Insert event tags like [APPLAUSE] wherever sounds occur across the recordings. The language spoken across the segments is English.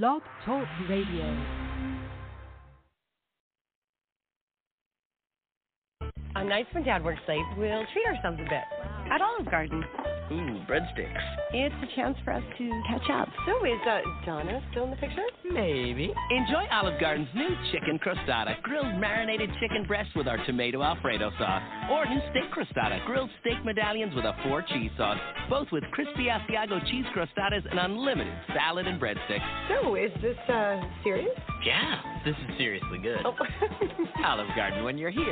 Blog Talk Radio. On nights when dad works late, we'll treat ourselves a bit at Olive Garden. Ooh, breadsticks. It's a chance for us to catch up. So is uh, Donna still in the picture? Maybe. Enjoy Olive Garden's new chicken crostata, grilled marinated chicken breast with our tomato alfredo sauce. or new steak crostata, grilled steak medallions with a four cheese sauce, both with crispy Asiago cheese crostatas and unlimited salad and breadsticks. So is this uh, serious? Yeah, this is seriously good. Oh. [LAUGHS] Olive Garden, when you're here,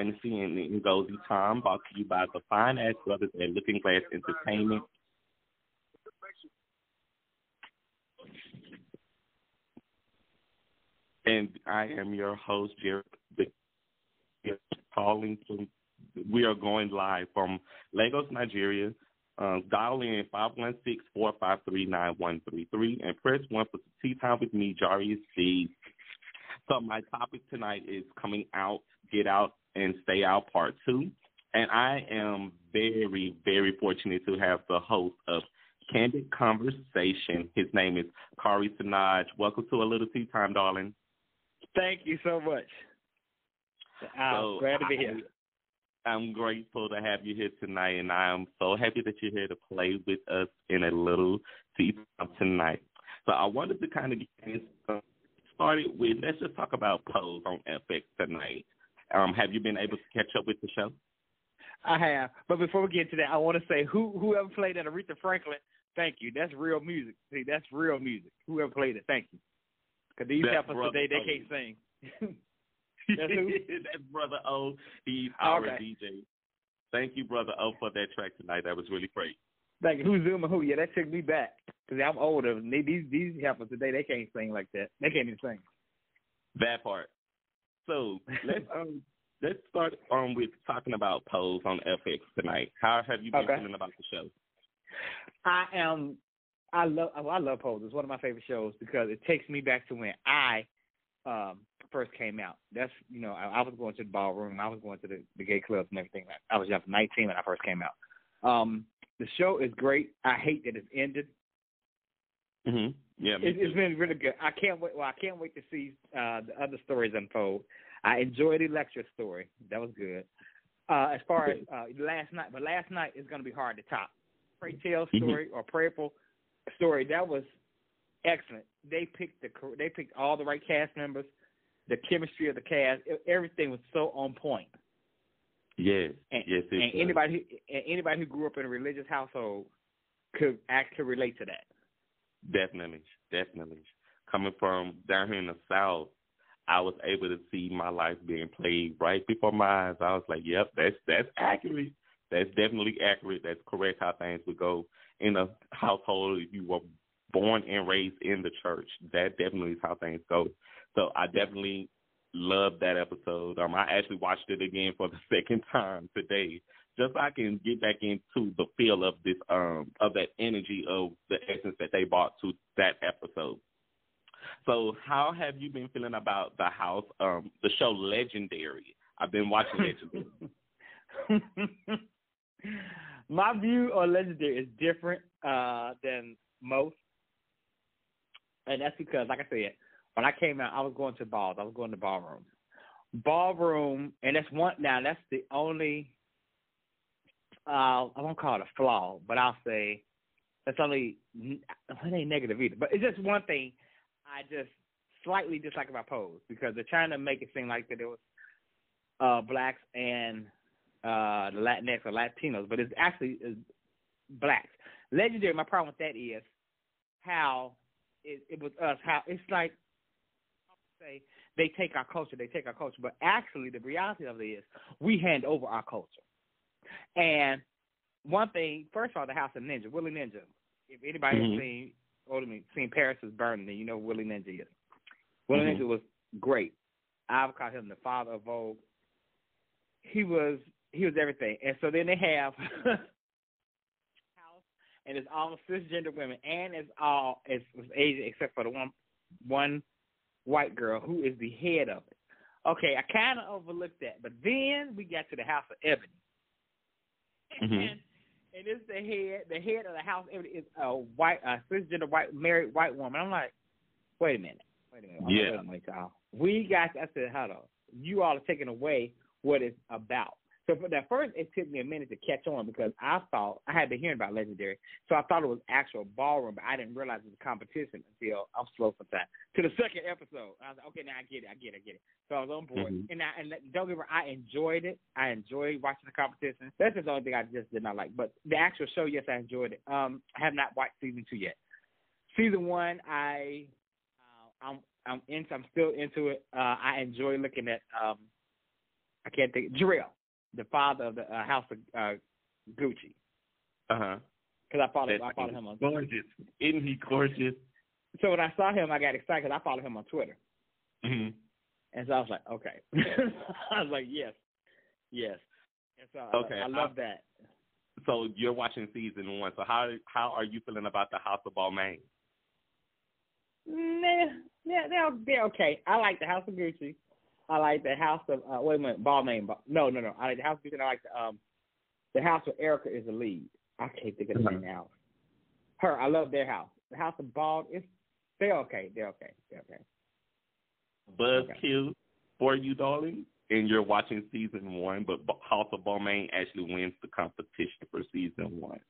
Dynasty and Ngozi Tom, brought to you by the Fine Ass Brothers and Looking Glass Entertainment. And I am your host, Jared calling from. We are going live from Lagos, Nigeria. Um, dial in 516-453-9133 and press 1 for Tea Time with me, Jarius C. So my topic tonight is coming out, get out, and stay out part two. And I am very, very fortunate to have the host of Kandid Konversation. His name is Kire Senoj. Welcome to a little tea time, darling. Thank you so much. I'm So, glad to be I- here. I'm grateful to have you here tonight, and I am so happy that you're here to play with us in a little tea time tonight. So I wanted to kind of get started with, let's just talk about Pose on FX tonight. Um, have you been able to catch up with the show? I have. But before we get to that, I want to say who whoever played that Aretha Franklin, thank you. That's real music. See, that's real music. Whoever played it, thank you. Because these That's brother today, they can't sing. [LAUGHS] That's who? That's Brother O. He's our Okay. DJ. Thank you, Brother O, for that track tonight. That was really great. Thank you. Who's Zoom and who? Yeah, that took me back. Because I'm older. They, these these heifers today, they can't sing like that. They can't even sing. That part. So let's um let's start um with talking about Pose on FX tonight. How have you been Okay. feeling about the show? I am. I love. oh, I love Pose. It's one of my favorite shows because it takes me back to when I um first came out. That's you know I, I was going to the ballroom. I was going to the, the gay clubs and everything. I was just 19 when I first came out. Um, the show is great. I hate that it's ended. Mm-hmm. Yeah, It, it's too. been really good. I can't wait. Well, I can't wait to see uh, the other stories unfold. I enjoyed the lecture story. That was good. Uh, as far as uh, last night, but last night is going to be hard to top. Pray Tell Mhm. story or prayerful story that was excellent. They picked the they picked all the right cast members. The chemistry of the cast, everything was so on point. yes, And, yes, and anybody who and anybody who grew up in a religious household could actually relate to that. Definitely, definitely. Coming from down here in the South, I was able to see my life being played right before my eyes. I was like, "Yep, that's that's accurate. That's definitely accurate. That's correct how things would go in a household if you were born and raised in the church. That definitely is how things go. So I definitely loved that episode. Um, I actually watched it again for the [LAUGHS] second time today, just so I can get back into the feel of this um of that energy of the essence that they brought to that episode. So how have you been feeling about the house, um, the show Legendary? I've been watching Legendary. [LAUGHS] My view on Legendary is different uh, than most, and that's because, like I said, when I came out, I was going to balls. I was going to ballrooms. Ballroom, and that's one. Now that's the only. Uh, I won't call it a flaw, but I'll say that's only. It ain't negative either, but it's just one thing I just slightly dislike about Pose because they're trying to make it seem like that it was uh, blacks and uh, Latinx or Latinos, but it's actually is blacks. Legendary. My problem with that is how it, it was us. How it's like say they take our culture, they take our culture, but actually the reality of it is we hand over our culture. And one thing, first of all, the House of Ninja, Willie Ninja. If anybody Mhm. has seen, older me, seen Paris is Burning, then you know who Willie Ninja is. Willie Mhm. Ninja was great. I've called him the father of Vogue. He was he was everything. And so then they have [LAUGHS] house and it's all cisgender women and it's all it's, it's Asian except for the one one white girl who is the head of it. Okay, I kind of overlooked that, but then we got to the House of Ebony, [LAUGHS] Mhm. and and it's the head. The head of the House is a white, a cisgender white married white woman. I'm like, wait a minute, wait a minute, I'm Yeah. Y'all. We got. I said, hold on, you all are taking away what it's about. So for that first, it took me a minute to catch on because I thought I had been hearing about Legendary, so I thought it was actual ballroom, but I didn't realize it was a competition until I'm slow sometimes. To the second episode, I was like, okay, now I get it, I get it, I get it. So I was on board, Mhm. and I, and don't get me wrong, I enjoyed it. I enjoyed watching the competition. That's just the only thing I just did not like. But the actual show, yes, I enjoyed it. Um, I have not watched season two yet. Season one, I, uh, I'm I'm into. I'm still into it. Uh, I enjoy looking at. Um, I can't think. Jarrell, the father of the uh, House of uh, Gucci, Uh huh. because I followed, follow I follow him on. gorgeous. Isn't he gorgeous? So when I saw him, I got excited because I follow him on Twitter. hmm And so I was like, okay. [LAUGHS] I was like, yes, yes. And so Okay, I, love that. So you're watching season one. So how how are you feeling about the House of Balmain? Nah, yeah, they're they're okay. I like the House of Gucci. I like the House of uh, wait a minute, Balmain. Ba- No, no, no. I like the House of. I like the um, the House of Erica is the lead. I can't think of the name now. Her, I love their house. The House of Bald, it's they're okay. They're okay. They're okay. Buzzkill for you, darling, and you're watching season one, but House of Balmain actually wins the competition for season one.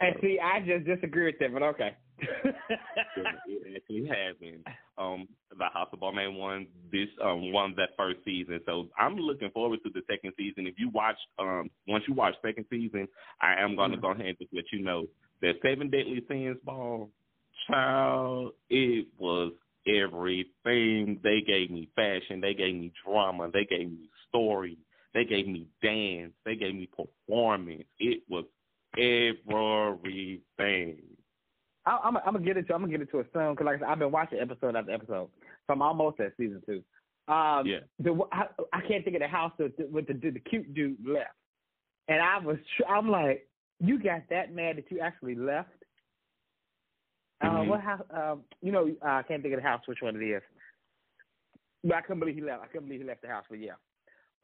And see, I just disagree with that, but okay. It actually happened. Um, the House of Balmain won this um won that first season, so I'm looking forward to the second season. If you watch um once you watch second season, I am gonna Mhm. go ahead and just let you know that Seven Deadly Sins ball, child, it was everything. They gave me fashion, they gave me drama, they gave me story, they gave me dance, they gave me performance. It was everything. I, I'm I'm gonna get into I'm gonna get into it soon because like I said, I've been watching episode after episode, so I'm almost at season two. Um, Yeah. The I, I can't think of the house with the, with the, the cute dude left, and I was tr- I'm like, you got that mad that you actually left. Uh, Mhm. what house? Um, you know, uh, I can't think of the house which one it is. But I couldn't believe he left. I couldn't believe he left the house. But yeah,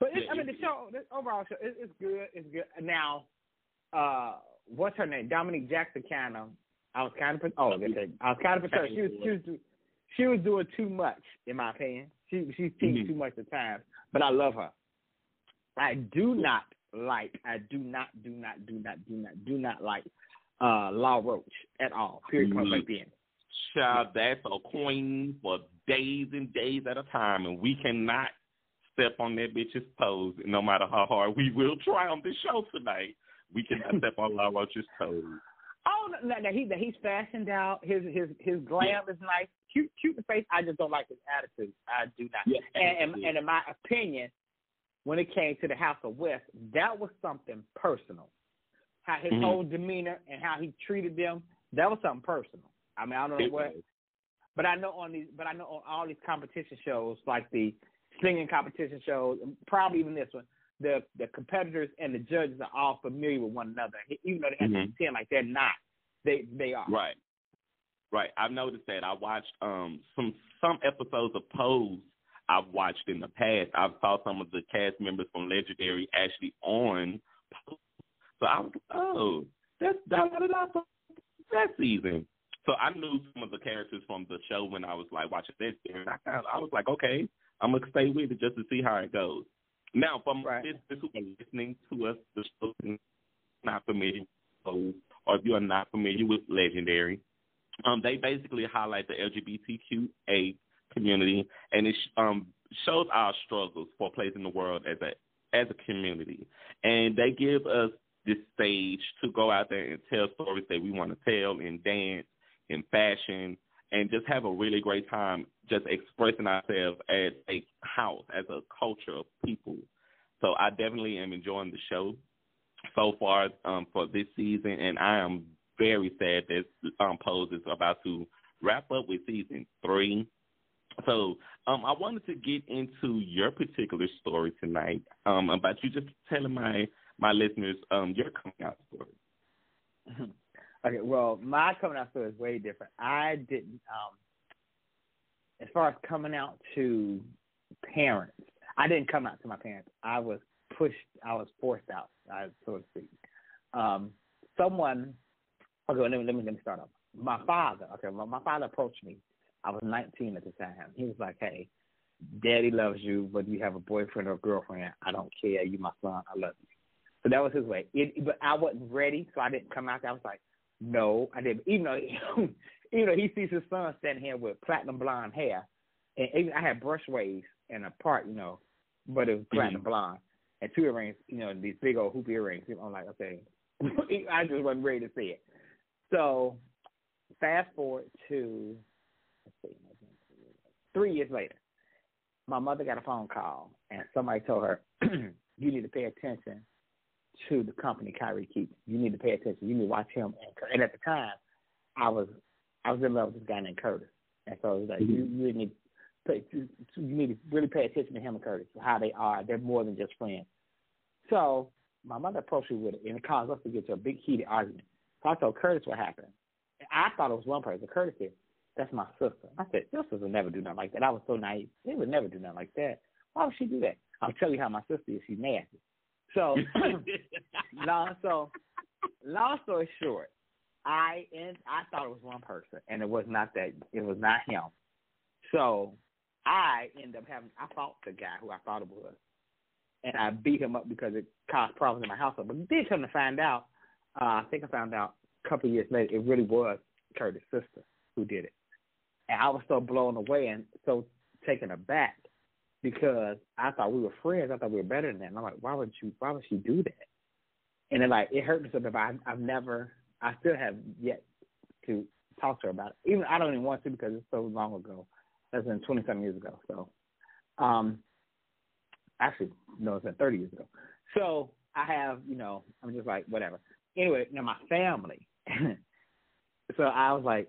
but it, Yeah, I mean, the show, the overall show, it, it's good. It's good. Now, uh, what's her name? Dominique Jackson kind of. I was kind of. Oh, okay. I was kind of perturbed. She was. She was. do- She was doing too much, in my opinion. She she's teaching Mhm. too much at times. But I love her. I do not like. I do not. Do not. Do not. Do not. Do not like. Uh, Law Roach at all. Period. Point blank. The end. Child, that's a queen for days and days at a time, and we cannot step on that bitch's toes, no matter how hard we will try on this show tonight. We cannot step on Law Roach's toes. No, no, no, he he's fashioned out. His his his glam is nice, cute, cute in the face. I just don't like his attitude. I do not. Yeah, and, and and in my opinion, when it came to the House of West, that was something personal. How his Mhm. whole demeanor and how he treated them, that was something personal. I mean, I don't know It what, was. but I know on these, but I know on all these competition shows, like the singing competition shows, probably even this one, the the competitors and the judges are all familiar with one another, even though they have to Mhm. pretend like they're not. They they are. Right. Right. I've noticed that. I watched um some some episodes of Pose I've watched in the past. I've saw some of the cast members from Legendary actually on Pose. So I was like, oh, that's da da da da that season. So I knew some of the characters from the show when I was like watching this and I kinda, I was like, okay, I'm gonna stay with it just to see how it goes. Now, for my Right. listeners who are listening to us, the show not familiar with Pose, or if you are not familiar with Legendary, um, they basically highlight the LGBTQA community, and it um, shows our struggles for place in the world as a as a community, and they give us this stage to go out there and tell stories that we want to tell in dance, in fashion, and just have a really great time just expressing ourselves as a house, as a culture of people. So I definitely am enjoying the show so far um, for this season, and I am very sad that um, Pose is about to wrap up with season three. So um, I wanted to get into your particular story tonight um, about you just telling my my listeners um, your coming out story. [LAUGHS] okay, well, my coming out story is way different. I didn't, um, as far as coming out to parents, I didn't come out to my parents. I was pushed, I was forced out, I, so to speak. Um, someone, okay, let me, let me, let me start off. My father, okay, well, my father approached me. I was 19 at the time. He was like, hey, daddy loves you, whether you have a boyfriend or a girlfriend. I don't care. You my son. I love you. So that was his way. It, but I wasn't ready, so I didn't come out. there. I was like, no, I didn't. Even though, [LAUGHS] even though he sees his son standing here with platinum blonde hair, and even I had brush waves in a part, you know, but it was platinum blonde and two earrings, you know, these big old hoop earrings. I'm like, okay, [LAUGHS] I just wasn't ready to see it. So fast forward to let's see, three years later, my mother got a phone call and somebody told her, [CLEARS THROAT] you need to pay attention to the company Kire keeps. You need to pay attention. You need to watch him. And, at the time, I was I was in love with this guy named Curtis, and so it was like mm-hmm. you you need to you need to really pay attention to him and Curtis, how they are. They're more than just friends. So my mother approached me with it, and it caused us to get to a big heated argument. So I told Curtis what happened. I thought it was one person. Curtis said, "That's my sister." I said, Your sister would never do nothing like that." I was so naive. They would never do nothing like that. Why would she do that? I'll tell you how my sister is. She's nasty. So, [LAUGHS] long so, long story short, I and I thought it was one person, and it was not that. It was not him. So I ended up having I fought the guy who I thought it was, and I beat him up because it caused problems in my household. But then come to find out, uh, I think I found out a couple of years later, it really was Curtis' sister who did it, and I was so blown away and so taken aback because I thought we were friends. I thought we were better than that. And I'm like, why would you? Why would she do that? And then like it hurt me so bad. I, I've never, I still have yet to talk to her about it. Even I don't even want to because it's so long ago. That's been twenty something years ago. So, um, actually, no, it's been thirty years ago. So I have, you know, I'm just like whatever. Anyway, now my family. [LAUGHS] so I was like,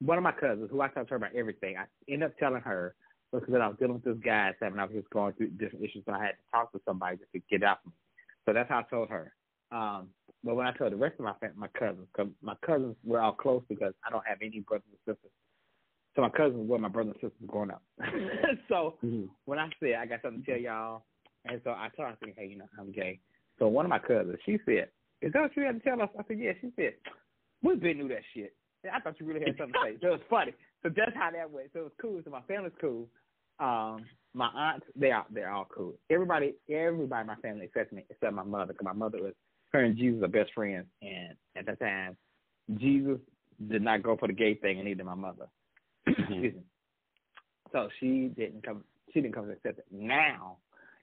one of my cousins who I talked to her about everything. I ended up telling her because I was dealing with this guy at seven. I was just going through different issues, so I had to talk to somebody just to get out. So that's how I told her. Um, but when I told the rest of my family, my cousins, cause my cousins were all close because I don't have any brothers and sisters. So my cousins were my brothers and sisters growing up. [LAUGHS] so Mhm. when I said I got something to tell y'all, and so I told her, I said, hey, you know, I'm gay. So one of my cousins, she said, is that what you had to tell us? I said, yeah. She said, we been knew that shit. I thought you really had something to say. So it was funny. So that's how that went. So it was cool. So my family's cool. Um, my aunts, they are they're all cool. Everybody, everybody in my family accepts me except my mother, because my mother was her and Jesus are best friends, and at that time, Jesus did not go for the gay thing, and neither did my mother. Mm-hmm. Excuse me. So she didn't come. She didn't come to accept it. Now,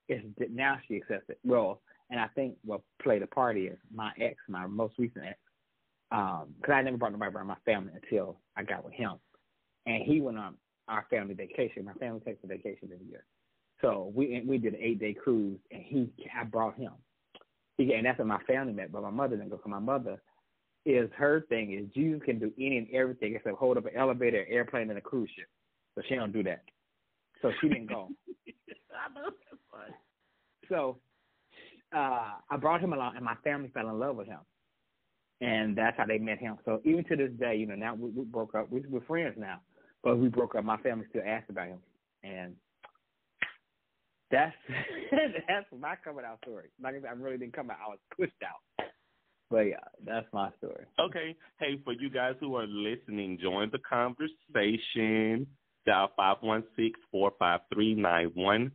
it's now she accepts it. Well, and I think what played a part is my ex, my most recent ex, um, because I never brought nobody around my family until I got with him, and he went on our family vacation. My family takes a vacation every year, so we we did an eight day cruise, and he I brought him. He, and that's when my family met, but my mother didn't go. Cause my mother is her thing is Jesus can do any and everything except hold up an elevator, an airplane, and a cruise ship. So she don't do that. So she didn't go. [LAUGHS] So uh, I brought him along, and my family fell in love with him, and that's how they met him. So even to this day, you know, now we, we broke up. We, we're friends now, but we broke up. My family still asks about him, and that's [LAUGHS] that's my coming out story. Like I said, I really didn't come out. I was pushed out. But yeah, that's my story. Okay. Hey, for you guys who are listening, join the conversation. Dial 516-453-9133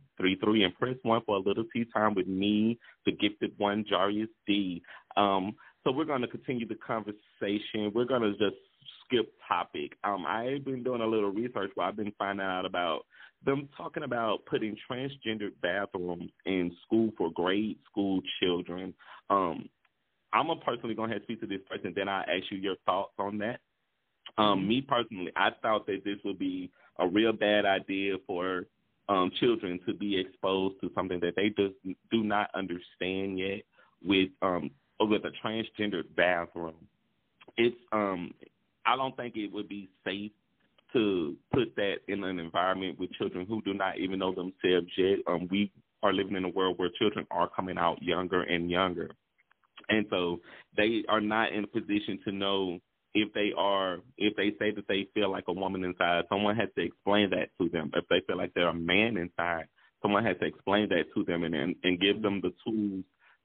and press 1 for a little tea time with me, the gifted one, Jarius D. Um, so we're going to continue the conversation. We're going to just skip topic. Um, I've been doing a little research where I've been finding out about them talking about putting transgendered bathrooms in school for grade school children. Um, I'm gonna personally go ahead and speak to this person, then I'll ask you your thoughts on that. Um, me personally, I thought that this would be a real bad idea for um, children to be exposed to something that they just do not understand yet with um, with a transgender bathroom. It's um, I don't think it would be safe to put that in an environment with children who do not even know themselves yet. Um, we are living in a world where children are coming out younger and younger. And so they are not in a position to know if they are, if they say that they feel like a woman inside, someone has to explain that to them. If they feel like they're a man inside, someone has to explain that to them and and, and give them the tools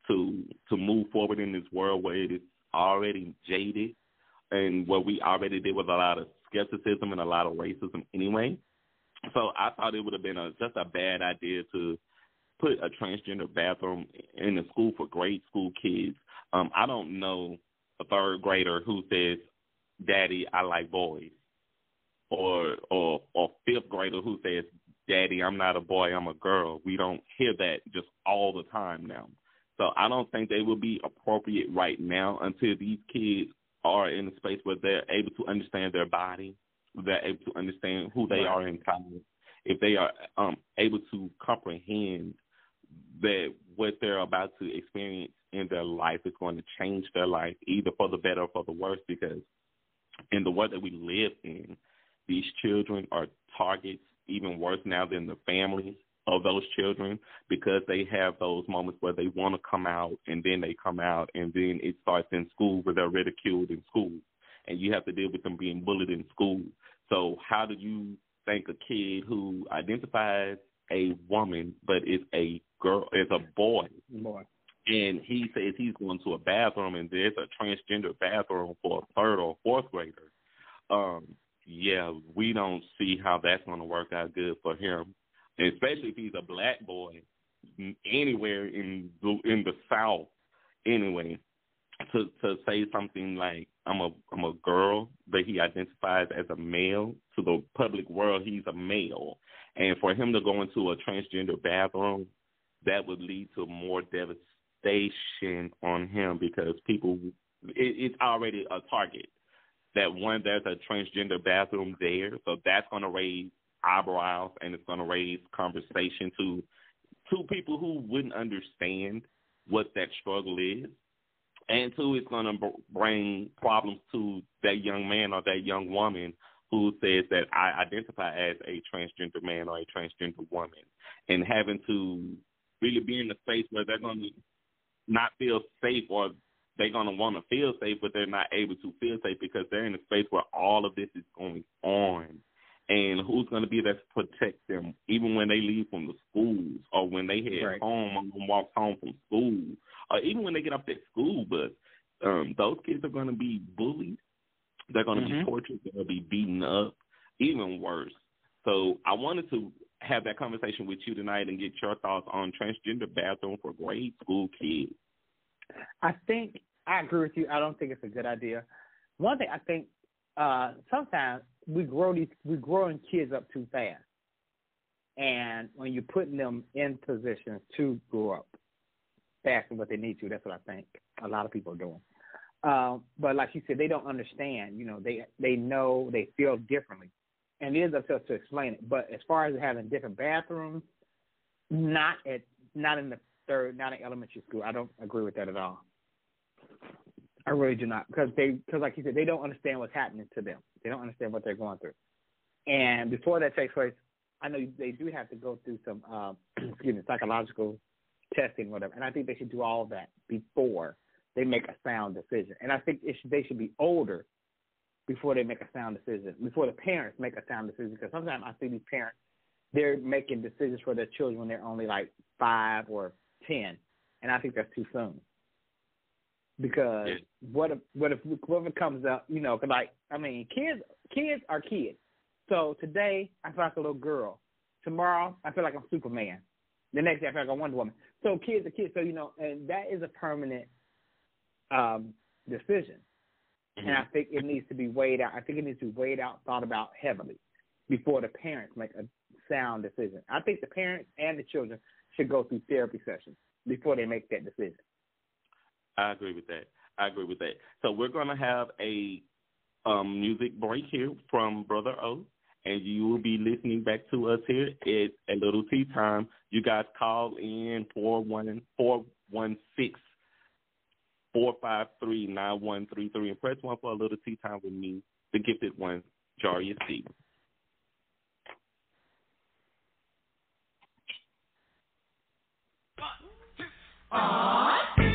to to move forward in this world where it is already jaded and what we already did with a lot of skepticism and a lot of racism anyway. So I thought it would have been a, just a bad idea to put a transgender bathroom in a school for grade school kids. Um, I don't know a third grader who says, "Daddy, I like boys," or or or fifth grader who says, "Daddy, I'm not a boy, I'm a girl." We don't hear that just all the time now. So I don't think they will be appropriate right now until these kids are in a space where they're able to understand their body, they're able to understand who they are inside. If they are um, able to comprehend that what they're about to experience in their life is going to change their life either for the better or for the worse because in the world that we live in, these children are targets even worse now than the families of those children because they have those moments where they want to come out and then they come out and then it starts in school where they're ridiculed in school and you have to deal with them being bullied in school. So how do you think a kid who identifies a woman but is a girl is a boy Boy. And he says he's going to a bathroom and there's a transgender bathroom for a third or fourth grader. Um, yeah, we don't see how that's going to work out good for him, especially if he's a black boy anywhere in the, in the South. Anyway, to to say something like I'm a I'm a girl, but he identifies as a male to the public world, he's a male, and for him to go into a transgender bathroom, that would lead to more devastation on him because people it, it's already a target that one there's a transgender bathroom there, so that's going to raise eyebrows and it's going to raise conversation to to people who wouldn't understand what that struggle is, and two, it's going to bring problems to that young man or that young woman who says that I identify as a transgender man or a transgender woman, and having to really be in a space where they're going to not feel safe or they're going to want to feel safe, but they're not able to feel safe because they're in a space where all of this is going on. And who's going to be there to protect them, even when they leave from the schools or when they head Right. home and walk home from school, or even when they get off that school bus? Um, those kids are going to be bullied. They're going to Mhm. be tortured. They're going to be beaten up, even worse. So I wanted to have that conversation with you tonight and get your thoughts on transgender bathroom for grade school kids. I think I agree with you. I don't think it's a good idea. One thing I think uh sometimes we grow these we growing kids up too fast. And when you're putting them in positions to grow up faster than what they need to, that's what I think a lot of people are doing. Um, but like you said, they don't understand. You know, they they know they feel differently, and it is up to us to explain it. But as far as having different bathrooms, not at not in the third, not in elementary school. I don't agree with that at all. I really do not because they because like you said, they don't understand what's happening to them. They don't understand what they're going through. And before that takes place, I know they do have to go through some uh, [CLEARS THROAT] excuse me psychological testing, whatever. And I think they should do all that before they make a sound decision. And I think it should, they should be older before they make a sound decision. Before the parents make a sound decision, because sometimes I see these parents they're making decisions for their children when they're only like five or ten, and I think that's too soon. Because Yeah. what if what if whoever comes up, you know, 'cause like I mean, kids kids are kids. So today I feel like a little girl. Tomorrow I feel like I'm Superman. The next day I feel like I'm Wonder Woman. So kids are kids. So you know, and that is a permanent um, decision. And I think it needs to be weighed out. I think it needs to be weighed out, thought about heavily before the parents make a sound decision. I think the parents and the children should go through therapy sessions before they make that decision. I agree with that. I agree with that. So we're going to have a um, music break here from Brother O, and you will be listening back to us here at a little tea time. You guys call in four one four one six four five three nine one three three and press one for a little tea time with me, the gifted one, Jarius Stevens. Freak out.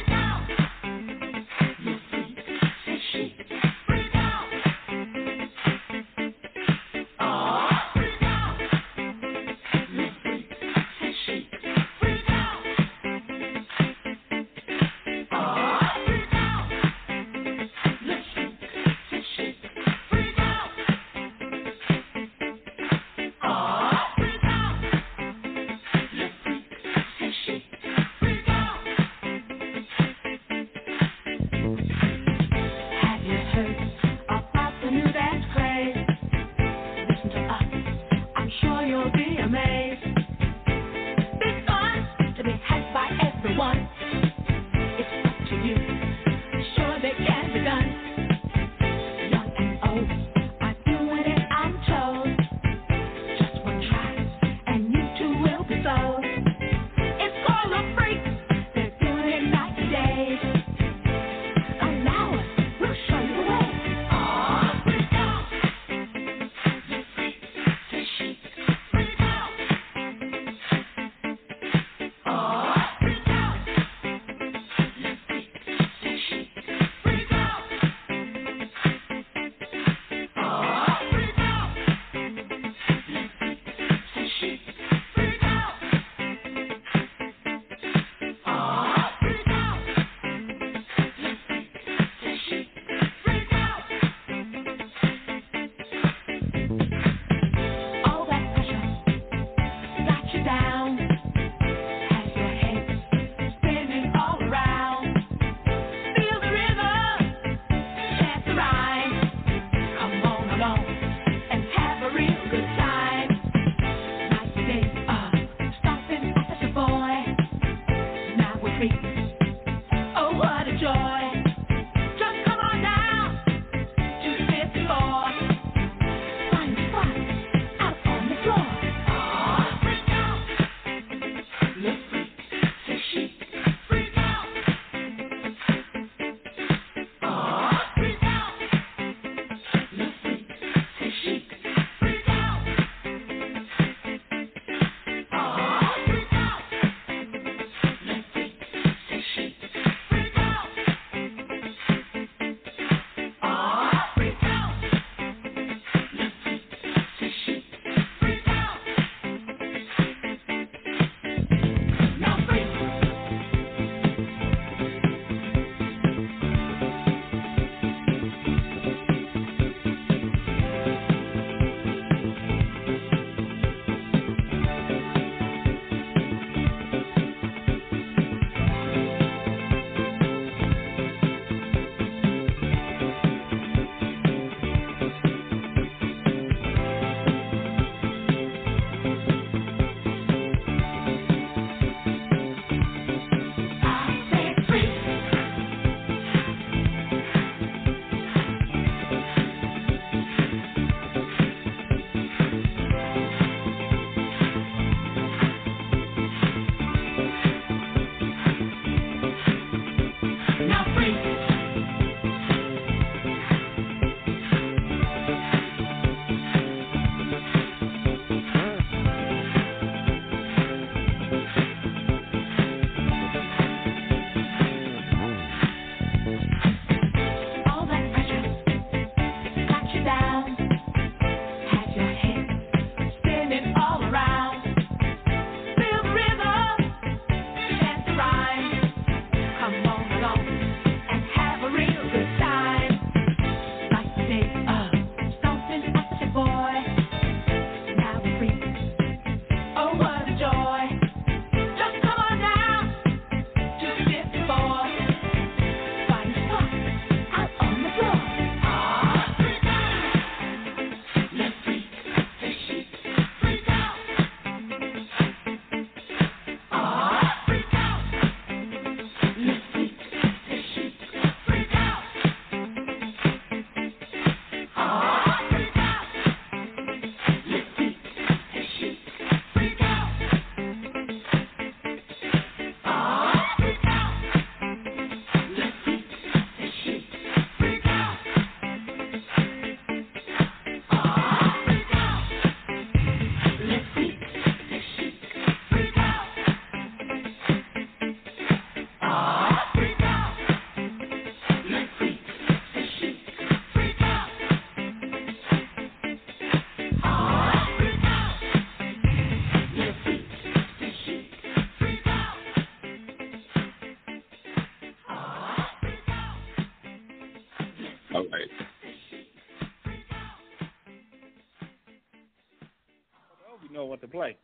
Play.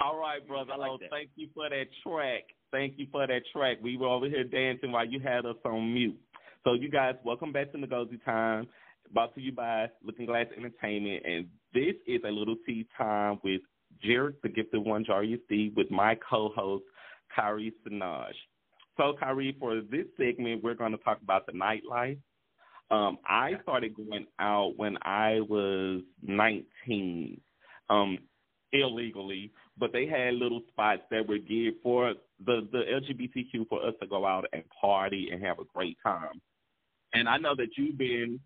All right, brother. I like oh, that. thank you for that track. Thank you for that track. We were over here dancing while you had us on mute. So, you guys, welcome back to Ngozi Time. Brought to you by Looking Glass Entertainment, and this is a little tea time with Jared, the gifted one, Jarius D, with my co-host Kire Senoj. So, Kire, for this segment, we're going to talk about the nightlife. Um, I started going out when I was 19. Um, illegally, but they had little spots that were geared for the the LGBTQ for us to go out and party and have a great time. And I know that you've been,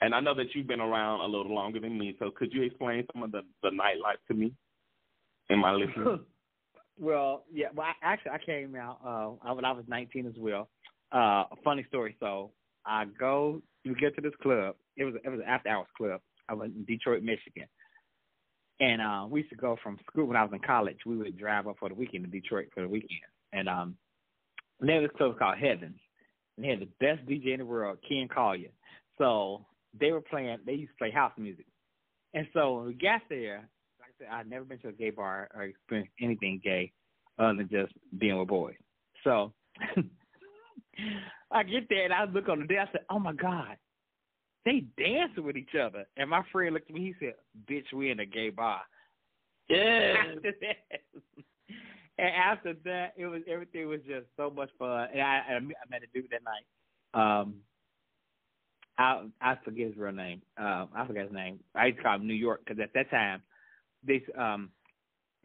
and I know that you've been around a little longer than me. So could you explain some of the the nightlife to me and my listeners? [LAUGHS] well, yeah. Well, I, actually, I came out uh, when I was 19 as well. Uh, funny story. So I go, we get to this club. It was it was an after hours club. I was in Detroit, Michigan. And uh, we used to go from school when I was in college. We would drive up for the weekend to Detroit for the weekend. And um, there was this club called Heavens, and they had the best DJ in the world, Ken Collier. So they were playing. They used to play house music. And so when we got there, like I said, I'd never been to a gay bar or experienced anything gay other than just being with boys. So [LAUGHS] I get there and I look on the day. I said, "Oh my God, they dancing with each other. And my friend looked at me. He said, "Bitch, we in a gay bar." Yeah. [LAUGHS] After that, and after that, it was everything was just so much fun. And I, I met a dude that night. Um, I I forget his real name. Um, I forget his name. I used to call him New York because at that time, this um,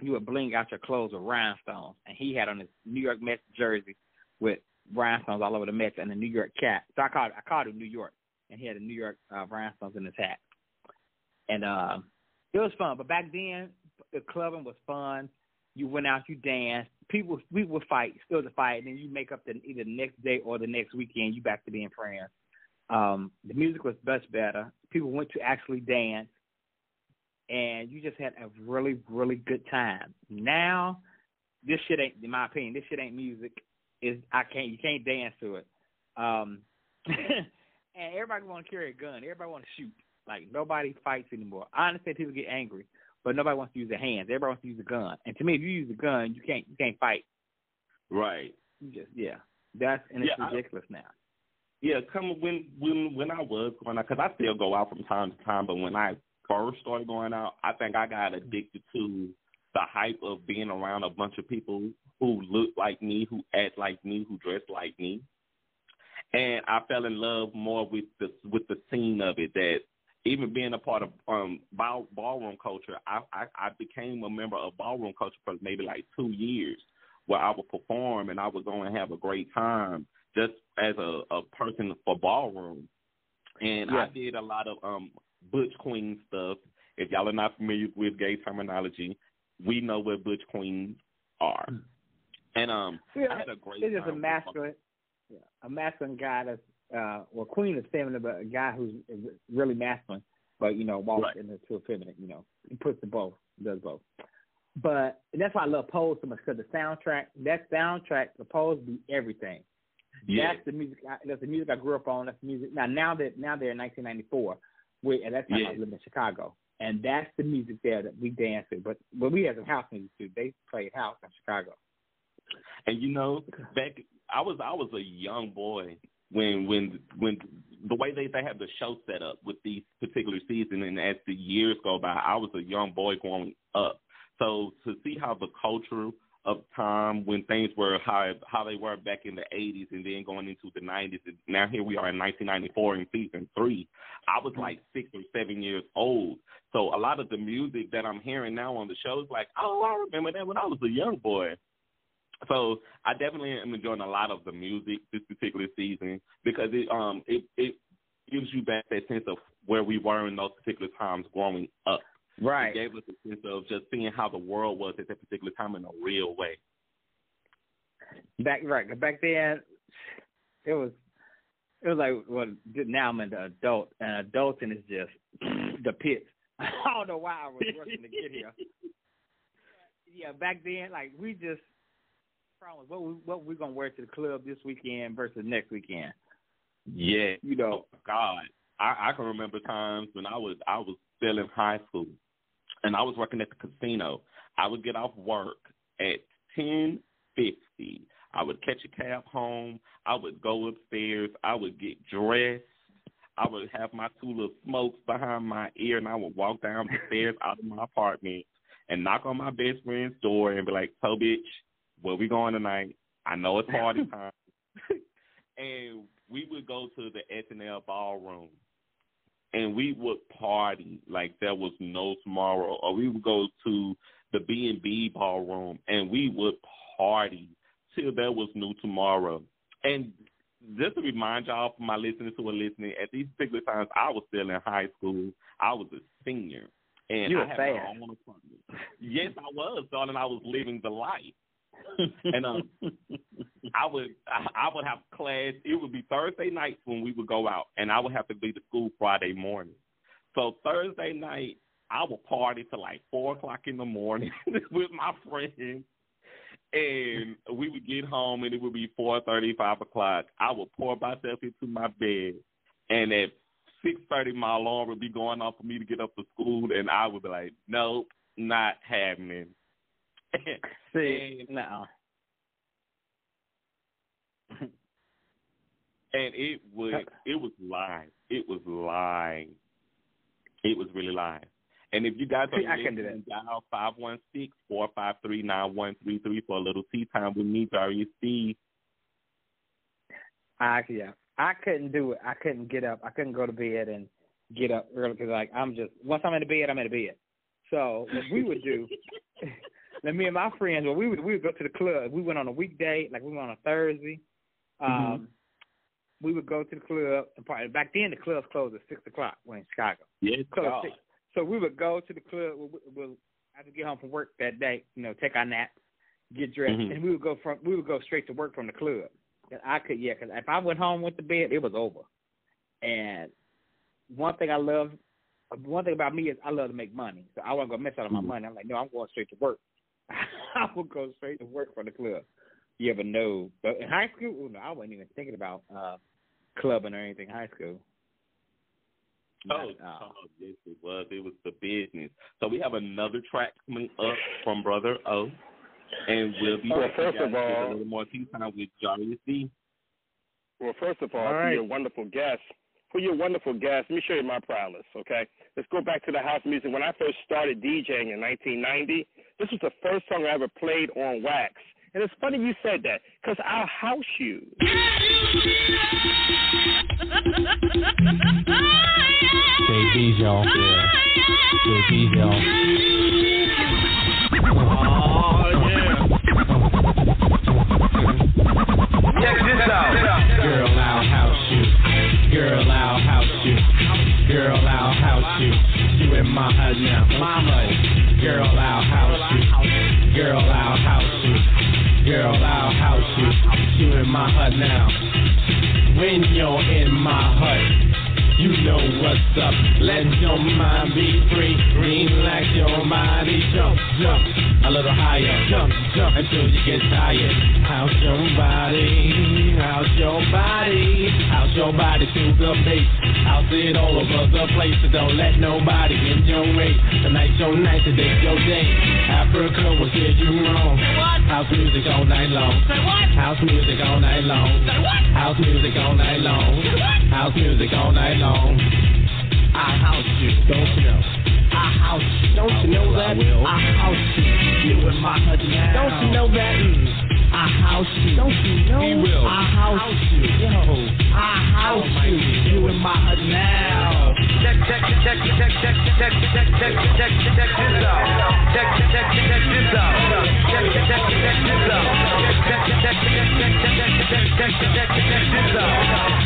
you would bling out your clothes with rhinestones, and he had on his New York Mets jersey with rhinestones all over the Mets and a New York cap. So I called I called him New York and he had a New York uh, rhinestones in his hat. And uh, it was fun. But back then, the clubbing was fun. You went out, you danced. People, we would fight, still to fight, and then you make up the either the next day or the next weekend. You back to being friends. Um, the music was much better. People went to actually dance, and you just had a really, really good time. Now, this shit ain't, in my opinion, this shit ain't music. Is I can't, you can't dance to it. Um, [LAUGHS] and everybody want to carry a gun. Everybody want to shoot. Like nobody fights anymore. I understand people get angry, but nobody wants to use their hands. Everybody wants to use a gun. And to me, if you use a gun, you can't you can't fight. Right. You just yeah. That's and it's Yeah, I- ridiculous now. Yeah, come when when when I was going out, because I still go out from time to time, but when I first started going out, I think I got addicted to the hype of being around a bunch of people who look like me, who act like me, who dress like me, and I fell in love more with the with the scene of it. That even being a part of um ball, ballroom culture, I, I I became a member of ballroom culture for maybe like two years, where I would perform and I would go and have a great time just as a, a person for ballroom. And I did a lot of um butch queen stuff. If y'all are not familiar with gay terminology, we know what butch queens are. And um I had a great It's just a time. masculine, yeah, a masculine guy that's uh, well, queen is feminine, but a guy who's really masculine, but you know, walks Right. into a feminine. You know, he puts the both, does both. But that's why I love Pose so much because the soundtrack, that soundtrack, the Pose be everything. Yeah. That's the music. I- That's the music I grew up on. That's the music. Now, now that now they're in 1994, we at that time I Yeah. was living in Chicago, and that's the music there that we dance to. But but we had some house music too. They played house in Chicago. And you know, back I was I was a young boy when when when the way they they have the show set up with these particular season and as the years go by, I was a young boy growing up. So to see how the culture of time when things were how how they were back in the eighties and then going into the nineties and now here we are in nineteen ninety four in season three. I was like mm-hmm. six or seven years old. So a lot of the music that I'm hearing now on the show is like, Oh, I remember that when I was a young boy. So I definitely am enjoying a lot of the music this particular season because it um it it gives you back that sense of where we were in those particular times growing up. Right. It gave us a sense of just seeing how the world was at that particular time in a real way. Back right back then, it was it was like well now I'm an adult and adulting is just [CLEARS THROAT] the pits. [LAUGHS] I don't know why I was rushing to get here. [LAUGHS] Yeah, back then like we just problem what we what we gonna wear to the club this weekend versus next weekend. Yeah, You know, oh God, I I can remember times when I was I was still in high school, and I was working at the casino. I would get off work at ten fifty. I would catch a cab home. I would go upstairs. I would get dressed. I would have my two little smokes behind my ear, and I would walk down the stairs out of my apartment and knock on my best friend's door and be like, "So, bitch, where we going tonight? I know it's party [LAUGHS] time." and we would go to the SNL ballroom, and we would party like there was no tomorrow. Or we would go to the B and B ballroom, and we would party till there was no tomorrow. And just to remind y'all, for my listeners who are listening, at these particular times, I was still in high school. I was a senior, and You I were had fast. my own apartment. Yes, I was, darling. I was living the life. [LAUGHS] and um, [LAUGHS] I would I, I would have class. It would be Thursday nights when we would go out, and I would have to be to school Friday morning. So Thursday night, I would party till like four o'clock in the morning [LAUGHS] with my friends, and we would get home, and it would be four thirty, five o'clock. I would pour myself into my bed, and at six thirty, my alarm would be going off for me to get up to school, and I would be like, "Nope, not happening." [LAUGHS] See, eh, And- no. [LAUGHS] and it was it was live. It was live. It was really live. And if you guys are See, I can do listening, dial five one six four five three nine one three three for a little tea time with me, Darius Steve. I yeah, I couldn't do it. I couldn't get up. I couldn't go to bed and get up early because like I'm just once I'm in the bed, I'm in the bed. So what we would do, [LAUGHS] then me and my friends, well, we would we would go to the club. We went on a weekday, like we went on a Thursday. Um, Mhm. we would go to the club and party. Back then, the clubs closed at six o'clock. When in Chicago. Yes, So, God. so we would go to the club. We'll, we'll after get home from work that day, you know, take our nap, get dressed, Mhm. and we would go from we would go straight to work from the club. And I could, yeah, because if I went home went to bed, it was over. And one thing I love, one thing about me is I love to make money, so I wasn't gonna miss out on my Mhm. money. I'm like, no, I'm going straight to work. [LAUGHS] I would go straight to work for the club. You ever know? But in high school, oh, no, I wasn't even thinking about uh clubbing or anything. High school. Oh, Not oh, yes, it was. It was the business. So we have another track coming up from Brother O, and we'll be Well, first of you guys with all- a little more tea time with Darius D. Well, first of all, All for right. your wonderful guest, for your wonderful guest, let me show you my prowess, okay? Let's go back to the house music. When I first started DJing in 1990, this was the first song I ever played on wax. And it's funny you said that, because our house shoes. JB's y'all. Yeah. JB's y'all. Oh, yeah. Check this out. Girl, I'll house you. Girl, I'll house you. Girl, I'll house you. You in my hut now. My hut. Girl, I'll house you. Girl, I'll house you. Girl, I'll house you. You in my hut now. When you're in my hut. You know what's up. Let your mind be free. Relax your body. Jump, jump a little higher. Jump, jump until you get tired. How's your body? How's your body? How's your body to the bass? I'll see it all over the place. So don't let nobody in your way. Tonight's your night, today's your day. Africa will did you wrong. House music all night long. House music all night long. House music all night long. House music all night long. I house you, don't you know? I house you, don't you know that? I house you, you in my now. Don't you know that? Mm. I house you, don't you know? He will. I house you, yo. I house you, you in my hut now. Check, check, check, check, check, check, check, check, check, check this out. Check, check, check this out. Check, check, check this out. Check, check, check, check, check, check, check, check, check, check this out.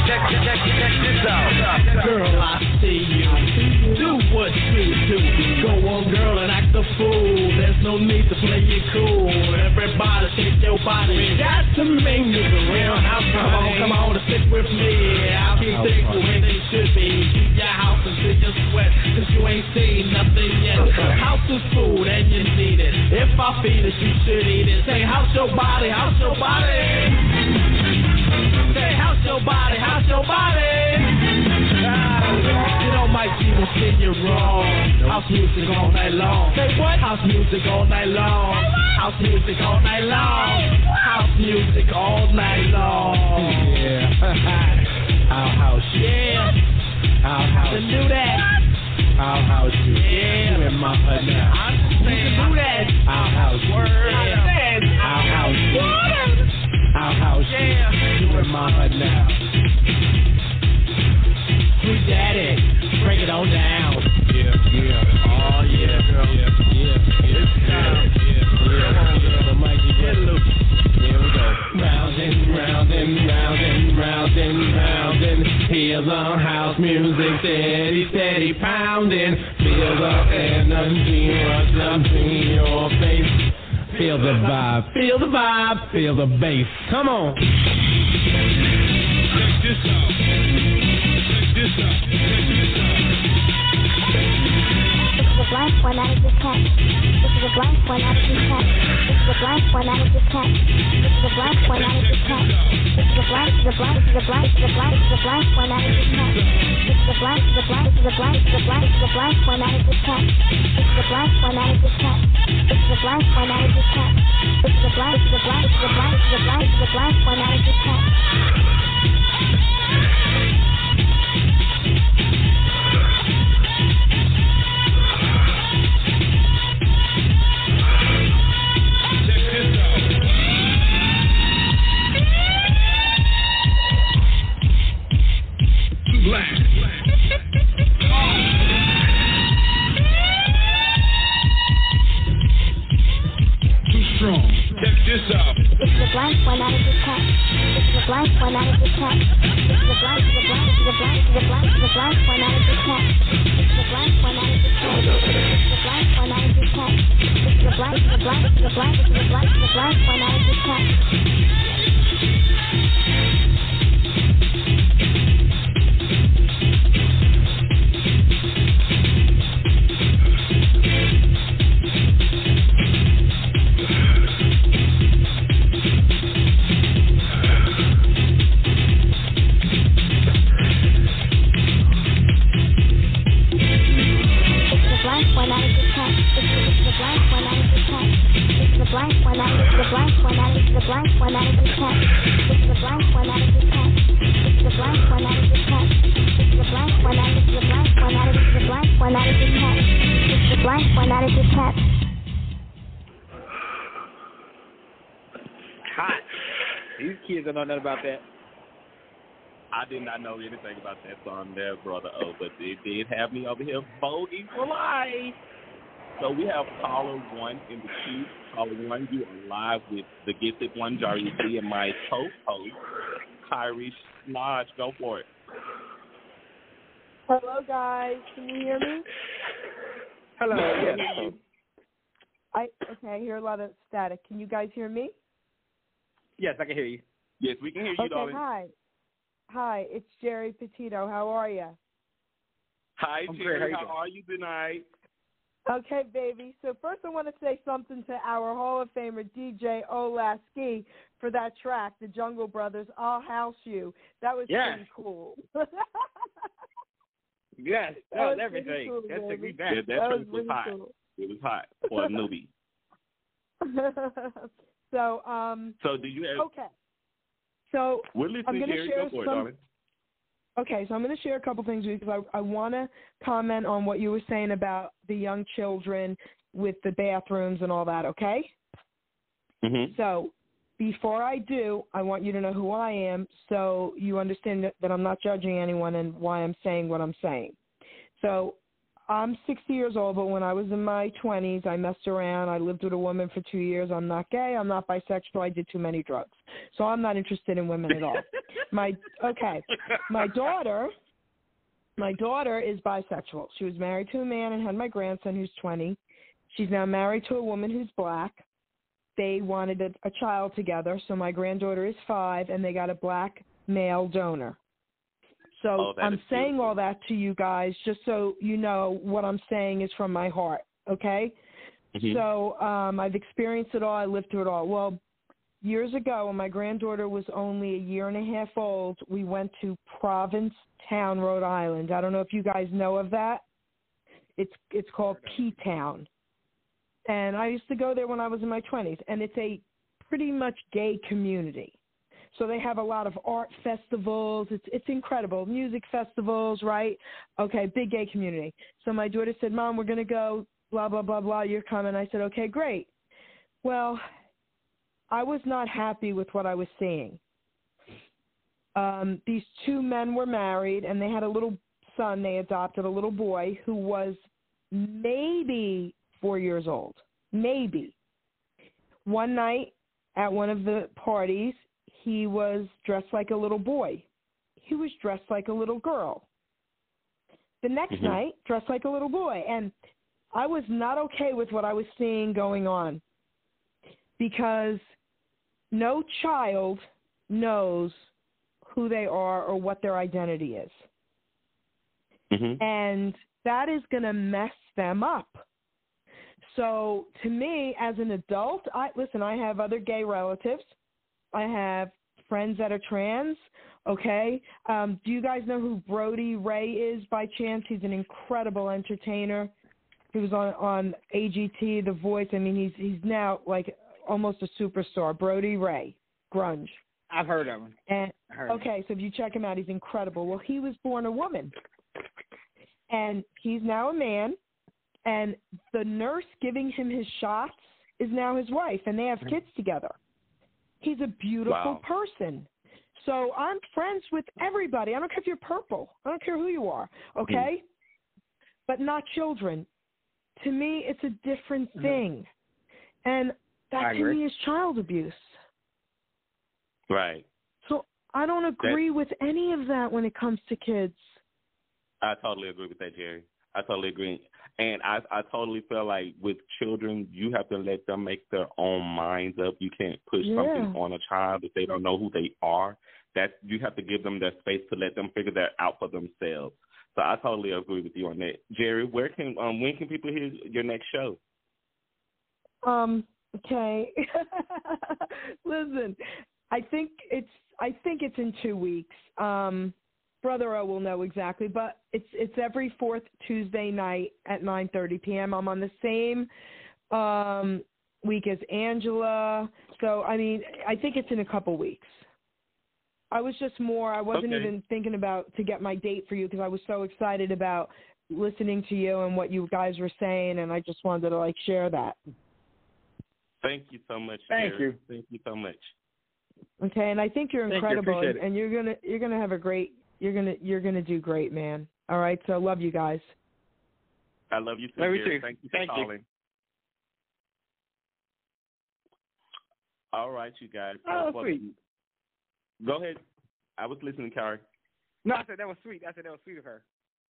Check, check, check, check need to play it cool. Everybody shake your body. We got to make this a real house Come on, come on, and stick with me. I'll be there when they should be. Keep your house until you sweat, cause you ain't seen nothing yet. House is food and you need it. If I feed it, you should eat it. Say, house your body? house your body? Say, how's your body? house your body? Ah, you know, Mike G will say you're wrong. House music House music all night long. House music all night long. Kids don't nothing about that. I did not know anything about that song there, brother O, but it did have me over here voting for life. So we have caller one in the queue. Caller one, you are live with the gifted one, Jari C, and my co-host, Kyrie Lodge. Go for it. Hello, guys. Can you hear me? Hello. Yes. I okay. I hear a lot of static. Can you guys hear me? Yes, I can hear you. Yes, we can hear you, Okay. darling. Hi. Hi. It's Jerry Petito. How are you? Hi, I'm. Jerry. How How are you tonight? Okay, baby. So first, I want to say something to our Hall of Famer DJ Olaski for that track, The Jungle Brothers. I'll house you. That was Yes. pretty cool. [LAUGHS] Yes, that, That was was pretty everything. cool, that took me baby. back. Yeah, that, that was track was really hot. cool. It was hot for a newbie. [LAUGHS] so, um, So do you have? okay. So We're listening, I'm gonna Jerry. share it, some- darling. Okay, so I'm going to share a couple things with you because I, I want to comment on what you were saying about the young children with the bathrooms and all that, okay? Mm-hmm. So before I do, I want you to know who I am so you understand that, that I'm not judging anyone and why I'm saying what I'm saying. So I'm 60 years old, but when I was in my 20s, I messed around. I lived with a woman for two years. I'm not gay. I'm not bisexual. I did too many drugs. So I'm not interested in women at all. [LAUGHS] my okay, my daughter, my daughter is bisexual. She was married to a man and had my grandson who's 20. She's now married to a woman who's black. They wanted a, a child together, so my granddaughter is five, and they got a black male donor. So Oh, I'm saying beautiful. all that to you guys just so you know what I'm saying is from my heart, okay? Mhm. So um, I've experienced it all. I lived through it all. Well, years ago, when my granddaughter was only a year and a half old, we went to Provincetown, Rhode Island. I don't know if you guys know of that. It's it's called Key Town, and I used to go there when I was in my twenties, and it's a pretty much gay community. So they have a lot of art festivals. It's it's incredible. Music festivals, right? Okay, big gay community. So my daughter said, "Mom, we're going to go blah blah blah blah. You're coming." I said, "Okay, great." Well, I was not happy with what I was seeing. Um, these two men were married and they had a little son. They adopted a little boy who was maybe four years old. Maybe. One night at one of the parties, he was dressed like a little boy. He was dressed like a little girl. The next Mhm. night, dressed like a little boy. And I was not okay with what I was seeing going on because no child knows who they are or what their identity is. Mm-hmm. And that is going to mess them up. So to me, as an adult, I listen. I have other gay relatives. I have friends that are trans. Okay. Um, do you guys know who Brody Ray is by chance? He's an incredible entertainer. He was on on AGT, The Voice. I mean, he's he's now like almost a superstar. Brody Ray, grunge. I've heard of him. And heard of him. okay, so if you check him out, he's incredible. Well, he was born a woman, and he's now a man. And the nurse giving him his shots is now his wife, and they have kids together. He's a beautiful Wow. person. So I'm friends with everybody. I don't care if you're purple. I don't care who you are. Hmm. Okay, but not children. To me, it's a different mm-hmm. thing, and that I to agree. me is child abuse. Right. So I don't agree with any of that when it comes to kids. I totally agree with that, Jerry. I totally agree. And I I totally feel like with children, you have to let them make their own minds up. You can't push something on a child if they don't know who they are. That you have to give them that space to let them figure that out for themselves. So I totally agree with you on that, Jerry. Where can um when can people hear your next show? Um, okay. [LAUGHS] Listen, I think it's I think it's in two weeks. Um Brother O will know exactly, but it's it's every fourth Tuesday night at nine thirty PM. I'm on the same um week as Angela. So I mean I think it's in a couple weeks. I was just more I wasn't Okay. even thinking about to get my date for you because I was so excited about listening to you and what you guys were saying and I just wanted to like share that. Thank you so much. Thank Jerry. you. Thank you so much. Okay, and I think you're Thank you, incredible, appreciate and, and you're gonna you're gonna have a great you're gonna you're gonna do great, man. All right, so love you guys. I love you too, Love you too. Thank you for Thank you. calling. All right, you guys. Oh, Well, sweet. Go ahead. I was listening, Kire. No, I said that was sweet. I said that was sweet of her.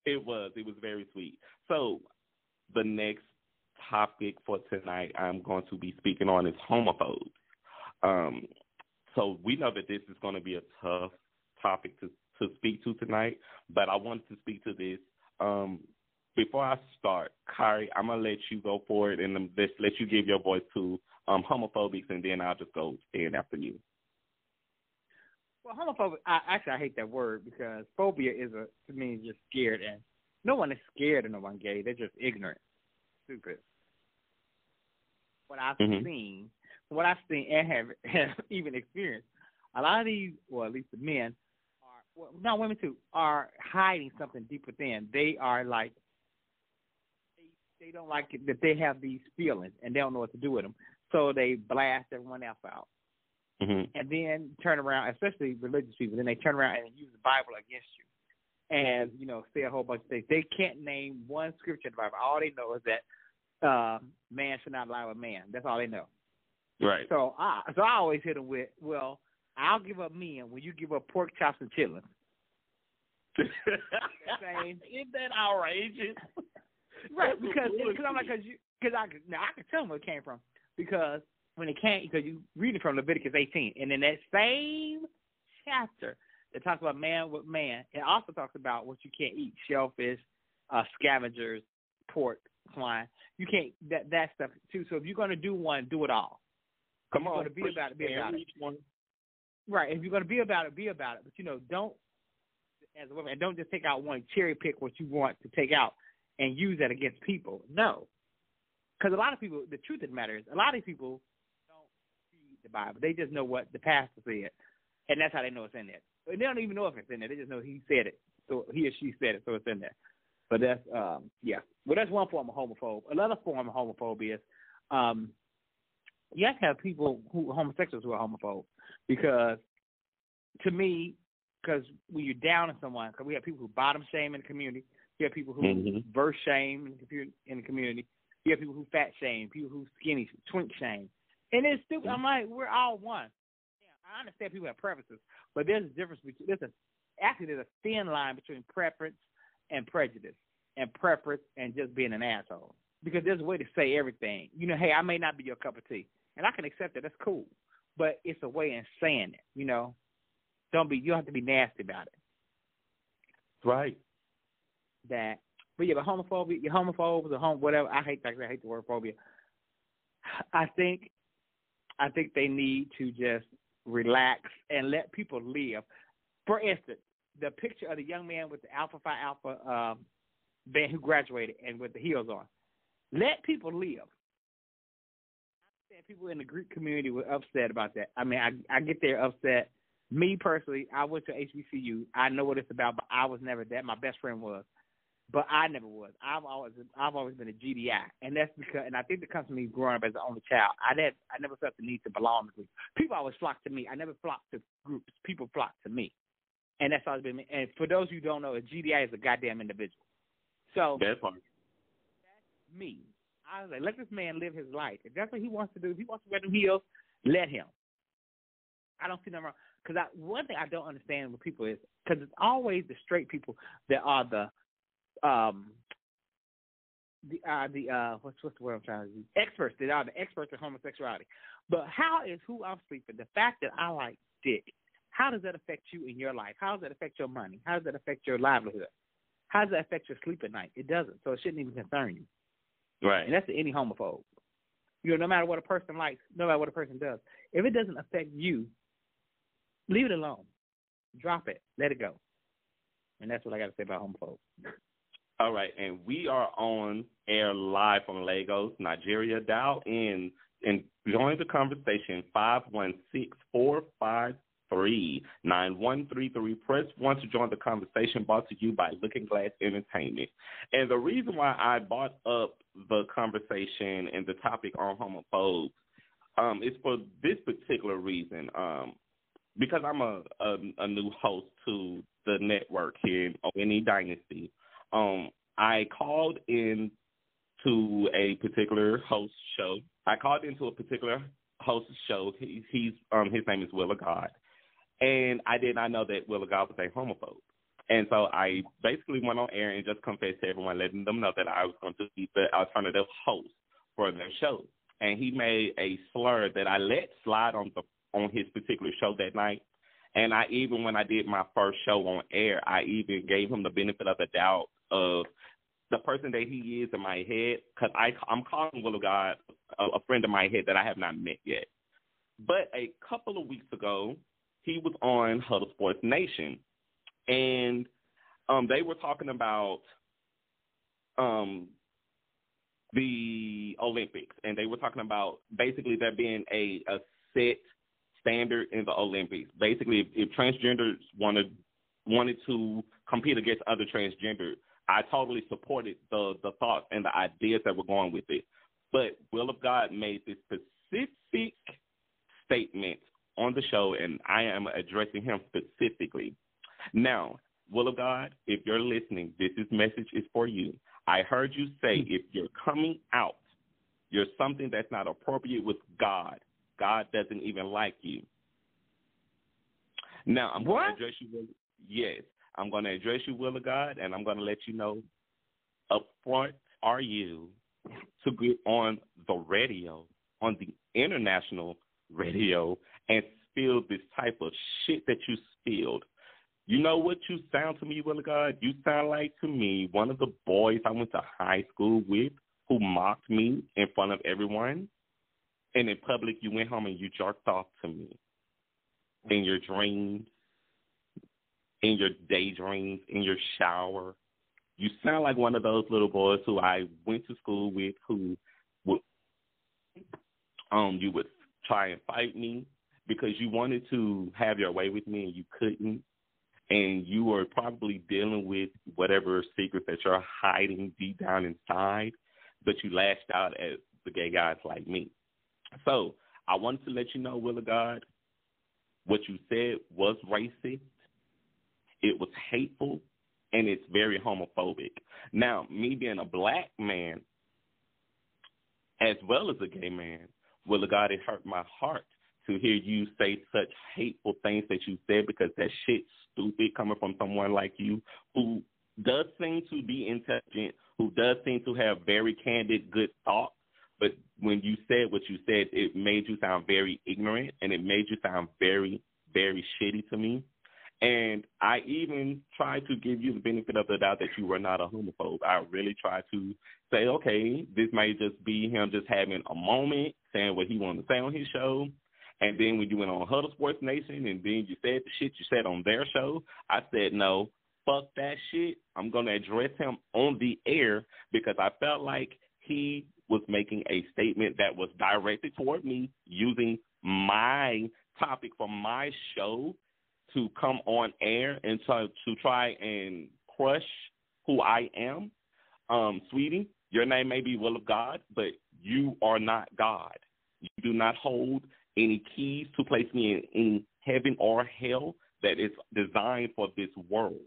It was. It was very sweet. So, the next topic for tonight I'm going to be speaking on is homophobes. Um, so we know that this is going to be a tough topic to to speak to tonight, but I wanted to speak to this. Um, before I start, Kire, I'm gonna let you go for it, and let's let you give your voice to um, homophobics, and then I'll just go stand after you. Well, homophobic. I, actually, I hate that word because phobia is a to me just scared, and no one is scared of no one gay. They're just ignorant, stupid. What I've Mhm. seen, what I've seen, and have, [LAUGHS] have even experienced, a lot of these, well, at least the men, well, no women too, are hiding something deep within. They are like, they, they don't like it, that they have these feelings and they don't know what to do with them, so they blast everyone else out Mm-hmm. and then turn around, especially religious people, then they turn around and use the Bible against you, and you know say a whole bunch of things. They can't name one scripture in the Bible. All they know is that uh, man should not lie with man. That's all they know. Right. So I so I always hit them with, well, I'll give up men when you give up pork chops and chitlins. Isn't that outrageous? Right, because because I'm like, because you, because I now I can tell them where it came from because when it came, because you read it from Leviticus 18, and in that same chapter that talks about man with man, it also talks about what you can't eat: shellfish, uh, scavengers, pork, swine. You can't that that stuff too. So if you're going to do one, do it all. Come you're on, going to be about it, be about it. each one. Right. If you're going to be about it, be about it. But you know, don't as a woman, and don't just take out one cherry pick what you want to take out, and use that against people. No, because a lot of people, the truth of the matter is, a lot of people don't read the Bible. They just know what the pastor said, and that's how they know it's in there. And they don't even know if it's in there. They just know he said it, so he or she said it, so it's in there. But that's um, yeah. Well, that's one form of homophobe. Another form of homophobia is um, you have to have people who homosexuals who are homophobes because to me, because when you're down on someone, because we have people who bottom shame in the community, you have people who Mhm. verse shame in the, compu- in the community, you have people who fat shame, people who skinny twink shame, and it's stupid. I'm like, we're all one. Yeah, I understand people have preferences, but there's a difference between there's a actually there's a thin line between preference and prejudice, and preference and just being an asshole. Because there's a way to say everything. You know, hey, I may not be your cup of tea, and I can accept that. That's cool, but it's a way in saying it. You know, don't be. You don't have to be nasty about it. Right. That, but yeah, but homophobia, your homophobes or home whatever. I hate. I hate the word phobia. I think, I think they need to just relax and let people live. For instance, the picture of the young man with the Alpha Phi Alpha um, band who graduated and with the heels on. Let people live. Understand people in the Greek community were upset about that. I mean, I I get they're upset. Me personally, I went to HBCU. I know what it's about, but I was never that. My best friend was, but I never was. I've always I've always been a GDI, and that's because, and I think it comes from me growing up as the only child. I did I never felt the need to belong to groups. People always flock to me. I never flocked to groups. People flock to me, and that's always been me. And for those who don't know, a GDI is a goddamn individual. So That part. me. I was like, let this man live his life. If that's what he wants to do, if he wants to wear them heels, let him. I don't see nothing wrong. Because I, one thing I don't understand with people is because it's always the straight people that are the um the uh the uh what's what's the word I'm trying to use experts that are the experts in homosexuality. But how is who I'm sleeping the fact that I like dick? How does that affect you in your life? How does that affect your money? How does that affect your livelihood? How does that affect your sleep at night? It doesn't. So it shouldn't even concern you. Right. And that's to any homophobe. You know, no matter what a person likes, no matter what a person does, if it doesn't affect you, leave it alone. Drop it. Let it go. And that's what I got to say about homophobes. All right, and we are on air live from Lagos, Nigeria. Dial in and join the conversation five one six four five three nine one three three. Press one to join the conversation brought to you by Looking Glass Entertainment. And the reason why I brought up the conversation and the topic on homophobes um, is for this particular reason. Um, because I'm a, a a new host to the network here in ONE Dynasty, um, I called in to a particular host show. I called into a particular host show. He, he's um his name is Will of God, and I did not know that Will of God was a homophobe. And so I basically went on air and just confessed to everyone, letting them know that I was going to be the alternative host for their show. And he made a slur that I let slide on the on his particular show that night. And I even when I did my first show on air, I even gave him the benefit of the doubt of the person that he is in my head, because I I'm calling Will of God a, a friend of my head that I have not met yet. But a couple of weeks ago, he was on Huddle Sports Nation, and um, they were talking about um, the Olympics, and they were talking about basically there being a, a set standard in the Olympics. Basically, if, if transgenders wanted wanted to compete against other transgender, I totally supported the the thoughts and the ideas that were going with it. But Will of God made this specific statement on the show, and I am addressing him specifically. Now, Will of God, if you're listening, this is message is for you. I heard you say hmm. if you're coming out, you're something that's not appropriate with God. God doesn't even like you. Now I'm going to address you. Will, yes, I'm going to address you, Will of God, and I'm going to let you know up front. Are you to get on the radio, on the international radio, and spill this type of shit that you spilled? You know what you sound to me, Will God? You sound like to me one of the boys I went to high school with who mocked me in front of everyone. And in public, you went home and you jerked off to me in your dreams, in your daydreams, in your shower. You sound like one of those little boys who I went to school with who would um you would try and fight me because you wanted to have your way with me and you couldn't and you were probably dealing with whatever secrets that you're hiding deep down inside, but you lashed out at the gay guys like me. So I wanted to let you know, Will of God, what you said was racist. It was hateful and it's very homophobic. Now, me being a black man, as well as a gay man, Will of God, it hurt my heart to hear you say such hateful things that you said because that shit's stupid coming from someone like you who does seem to be intelligent, who does seem to have very candid, good thoughts. But when you said what you said, it made you sound very ignorant and it made you sound very, very shitty to me. And I even tried to give you the benefit of the doubt that you were not a homophobe. I really tried to say, okay, this might just be him just having a moment, saying what he wanted to say on his show. And then when you went on Huddle Sports Nation and then you said the shit you said on their show, I said, no, fuck that shit. I'm going to address him on the air because I felt like he was making a statement that was directed toward me using my topic from my show to come on air and to, to try and crush who I am. Um, sweetie, your name may be Will of God, but you are not God. You do not hold any keys to place me in, in heaven or hell that is designed for this world.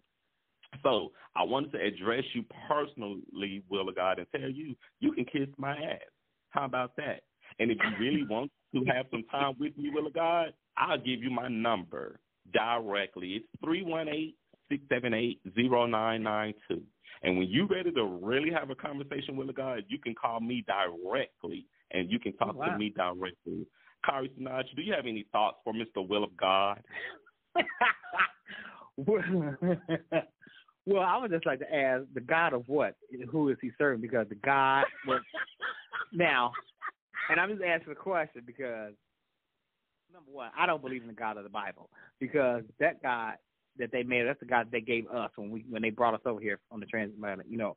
So I wanted to address you personally, Will of God, and tell you you can kiss my ass. How about that? And if you really [LAUGHS] want to have some time with me, Will of God, I'll give you my number directly. It's three one eight six seven eight zero nine nine two. And when you're ready to really have a conversation with a God, you can call me directly and you can talk wow. to me directly. Kire Senoj, do you have any thoughts for Mr. Will of God? [LAUGHS] well, I would just like to ask the God of what? Who is he serving? Because the God was [LAUGHS] now, and I'm just asking the question because number one, I don't believe in the God of the Bible because that God that they made, that's the God they gave us when we when they brought us over here on the transatlantic, you know.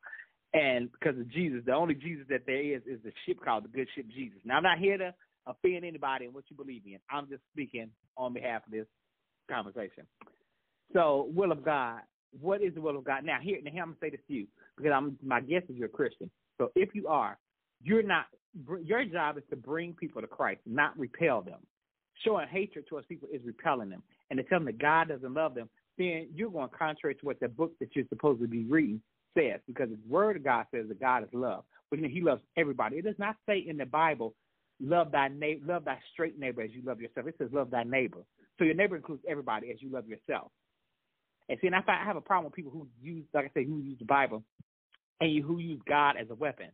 And because of Jesus, the only Jesus that there is is the ship called the Good Ship Jesus. Now I'm not here to offend anybody in what you believe in. I'm just speaking on behalf of this conversation. So, will of God, what is the will of God? Now, here, now here I'm gonna say this to you because I'm my guess is you're a Christian. So, if you are, you're not. Your job is to bring people to Christ, not repel them. Showing hatred towards people is repelling them, and to tell them that God doesn't love them, then you're going contrary to what the book that you're supposed to be reading says, because the Word of God says that God is love, means He loves everybody. It does not say in the Bible love thy neighbor, love thy straight neighbor as you love yourself. It says love thy neighbor. So your neighbor includes everybody as you love yourself. And see, and I, find, I have a problem with people who use, like I say, who use the Bible and you, who use God as a weapon.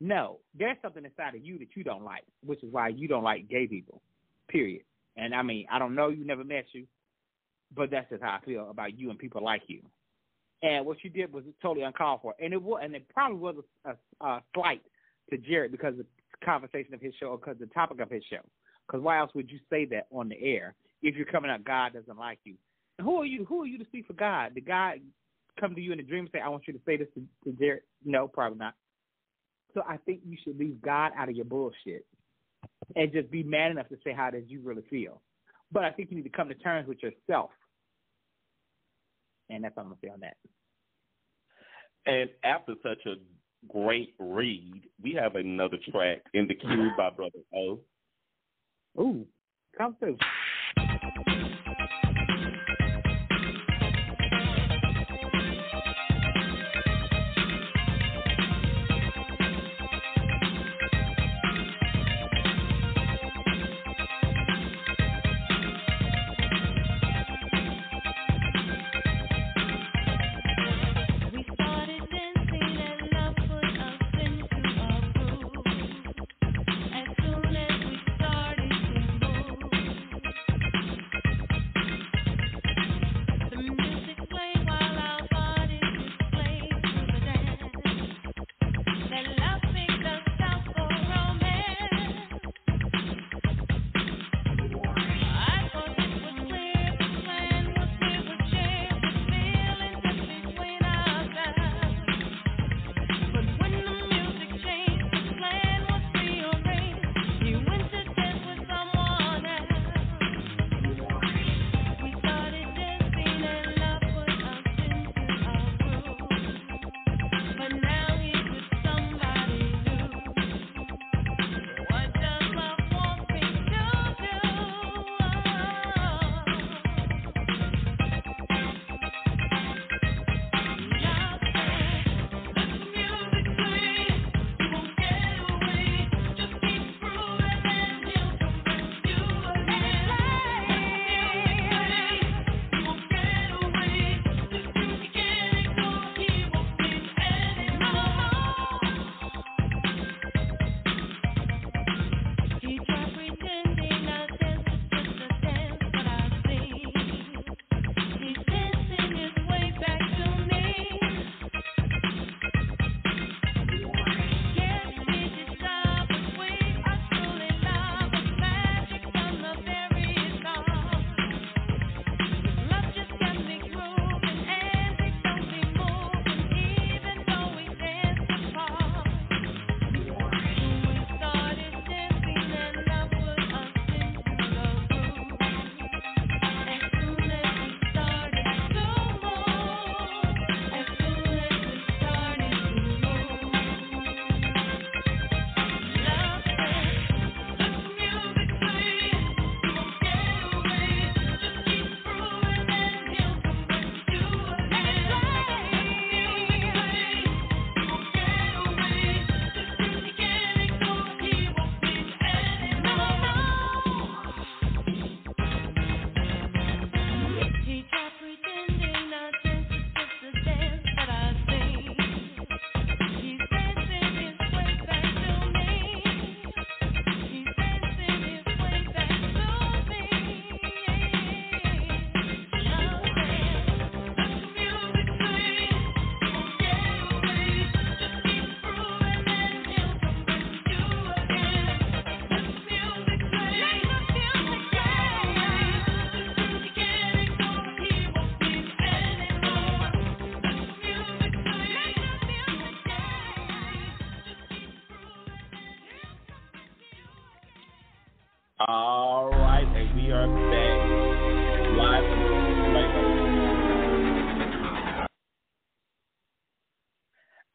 No, there's something inside of you that you don't like, which is why you don't like gay people. Period. And I mean, I don't know you, never met you, but that's just how I feel about you and people like you. And what you did was totally uncalled for, and it was, and it probably was a, a, a slight to Jared because conversation of his show or because the topic of his show. Because why else would you say that on the air if you're coming out God doesn't like you? Who are you? Who are you to speak for God? Did God come to you in a dream and say, "I want you to say this to, to Jared"? No, probably not. So I think you should leave God out of your bullshit and just be mad enough to say how does you really feel. But I think you need to come to terms with yourself, and that's all I'm gonna say on that. And after such a great read, we have another track in the queue by Brother O. Ooh, come through.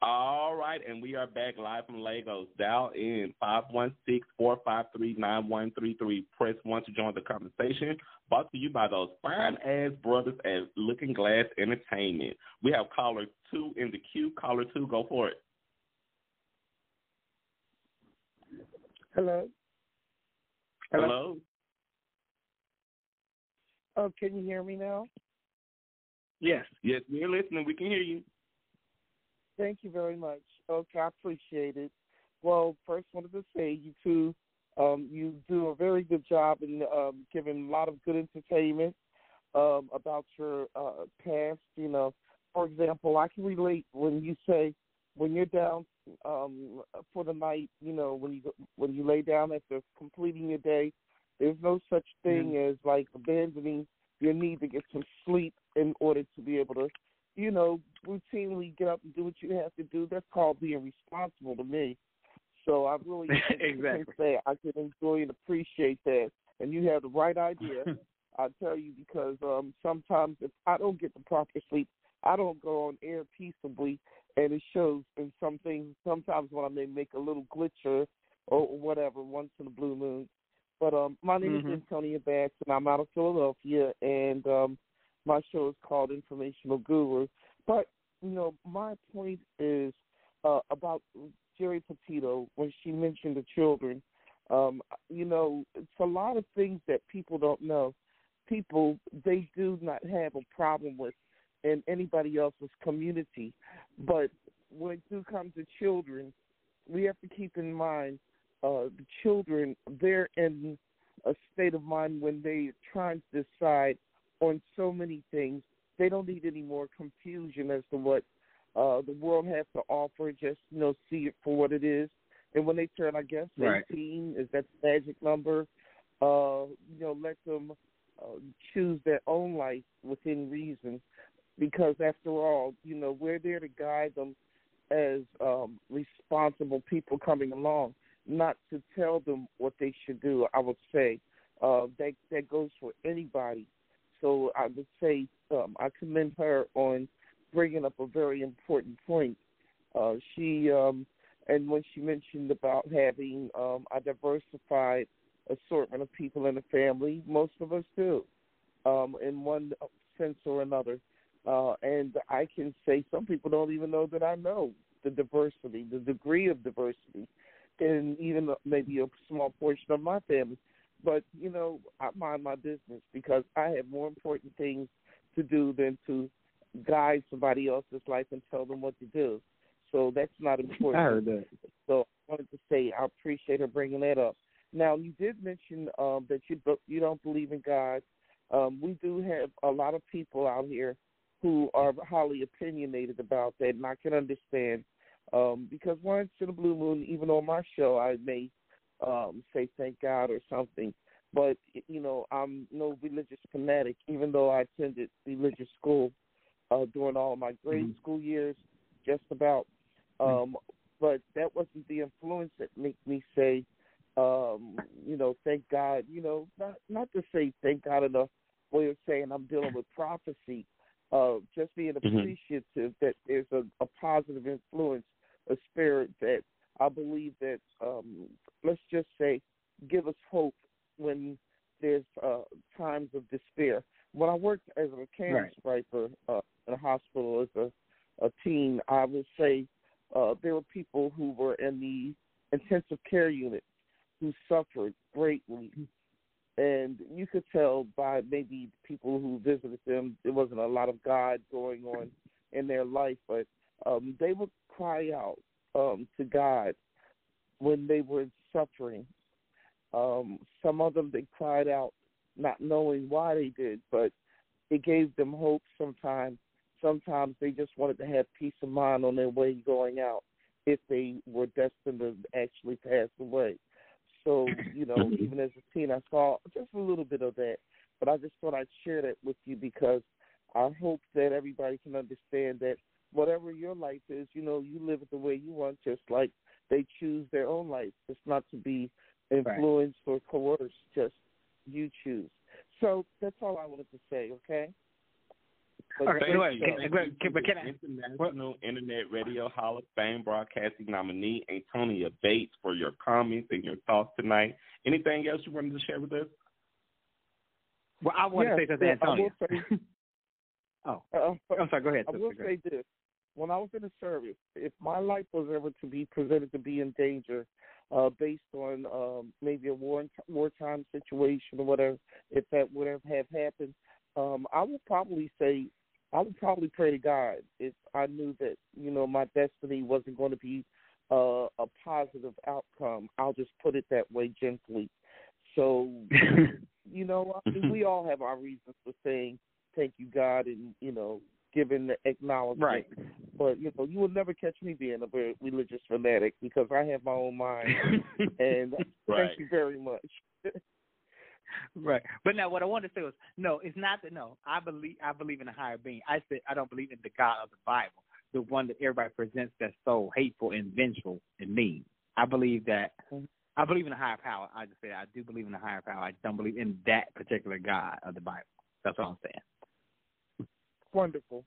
All right, and we are back live from Lagos. Dial in 516-453-9133. Press 1 to join the conversation. Brought to you by those fine-ass brothers at Looking Glass Entertainment. We have caller 2 in the queue. Caller 2, go for it. Hello. Hello? Oh, can you hear me now? Yes. Yes, we're listening. We can hear you. Thank you very much. Okay, I appreciate it. Well, first wanted to say you two, um, you do a very good job in um, giving a lot of good entertainment um, about your uh, past. You know, for example, I can relate when you say when you're down um, for the night. You know, when you when you lay down after completing your day, there's no such thing as like abandoning your need to get some sleep in order to be able to, you know, routinely get up and do what you have to do. That's called being responsible to me. So I really [LAUGHS] Exactly. can say I can enjoy and appreciate that. And you have the right idea. [LAUGHS] I tell you because um sometimes if I don't get the proper sleep, I don't go on air peaceably, and it shows in some things. Sometimes when I may make a little glitcher or whatever once in a blue moon. But um, my name Mhm. is Antonia Bass, and I'm out of Philadelphia, and um, my show is called Informational Guru. But you know, my point is uh, about Jerry Petito when she mentioned the children. Um, you know, it's a lot of things that people don't know. People they do not have a problem with in anybody else's community, but when it do come to children, we have to keep in mind uh, the children. They're in a state of mind when they're trying to decide on so many things. They don't need any more confusion as to what uh, the world has to offer. Just you know, see it for what it is. And when they turn, I guess, Right. 18 is that the magic number. Uh, you know, let them uh, choose their own life within reason, because after all, you know, we're there to guide them as um, responsible people coming along, not to tell them what they should do. I would say uh, that that goes for anybody. So I would say um, I commend her on bringing up a very important point. Uh, she um, and when she mentioned about having um, a diversified assortment of people in the family, most of us do, um, in one sense or another. Uh, and I can say some people don't even know that I know the diversity, the degree of diversity, in even maybe a small portion of my family. But you know, I mind my business because I have more important things to do than to guide somebody else's life and tell them what to do. So that's not important. I heard that. So I wanted to say I appreciate her bringing that up. Now you did mention um, that you don't- you don't believe in God. Um, we do have a lot of people out here who are highly opinionated about that, and I can understand um, because once in a blue moon, even on my show, I may um, say thank God or something. But you know, I'm no religious fanatic, even though I attended religious school uh, during all my grade Mhm. school years, just about. Um, but that wasn't the influence that made me say, um, you know, thank God. You know, not not to say thank God in a way of saying I'm dealing with prophecy. Uh, just being Mhm. appreciative that there's a, a positive influence, a spirit that I believe that um, let's just say give us hope when there's uh, times of despair. When I worked as a candy striper uh, in a hospital as a, a teen, I would say uh, there were people who were in the intensive care unit who suffered greatly. And you could tell by maybe people who visited them, there wasn't a lot of God going on in their life, but um, they would cry out um, to God when they were suffering. Um, some of them they cried out not knowing why they did, but it gave them hope sometimes. Sometimes they just wanted to have peace of mind on their way going out if they were destined to actually pass away. So, you know, even as a teen, I saw just a little bit of that. But I just thought I'd share that with you because I hope that everybody can understand that whatever your life is, you know, you live it the way you want, just like they choose their own life. It's not to be influence or coerced, Just you choose. So that's all I wanted to say. Okay. But All right, great anyway, show. can- can- can- but can I- International Internet Radio Hall of Fame broadcasting nominee Antonia Bates for your comments and your thoughts tonight. Anything else you wanted to share with us? Well, I want Yes, to say something, yes, I Antonio. say- [LAUGHS] oh, Uh, I'm sorry. Go ahead. I will say this: when I was in the service, if my life was ever to be presented to be in danger, uh, based on um, maybe a war wartime situation or whatever, if that would have have happened, um, I would probably say I would probably pray to God if I knew that you know my destiny wasn't going to be uh, a positive outcome. I'll just put it that way gently. So [LAUGHS] you know, I mean, we all have our reasons for saying thank you, God, and you know, giving the acknowledgement. Right. But you know, you will never catch me being a very religious fanatic because I have my own mind. [LAUGHS] and Right. thank you very much. [LAUGHS] Right. But now what I wanted to say was no, it's not that no. I believe I believe in a higher being. I said I don't believe in the God of the Bible, the one that everybody presents that's so hateful and vengeful and mean. I believe that I believe in a higher power. I just say I do believe in a higher power. I don't believe in that particular God of the Bible. That's all I'm saying. Wonderful.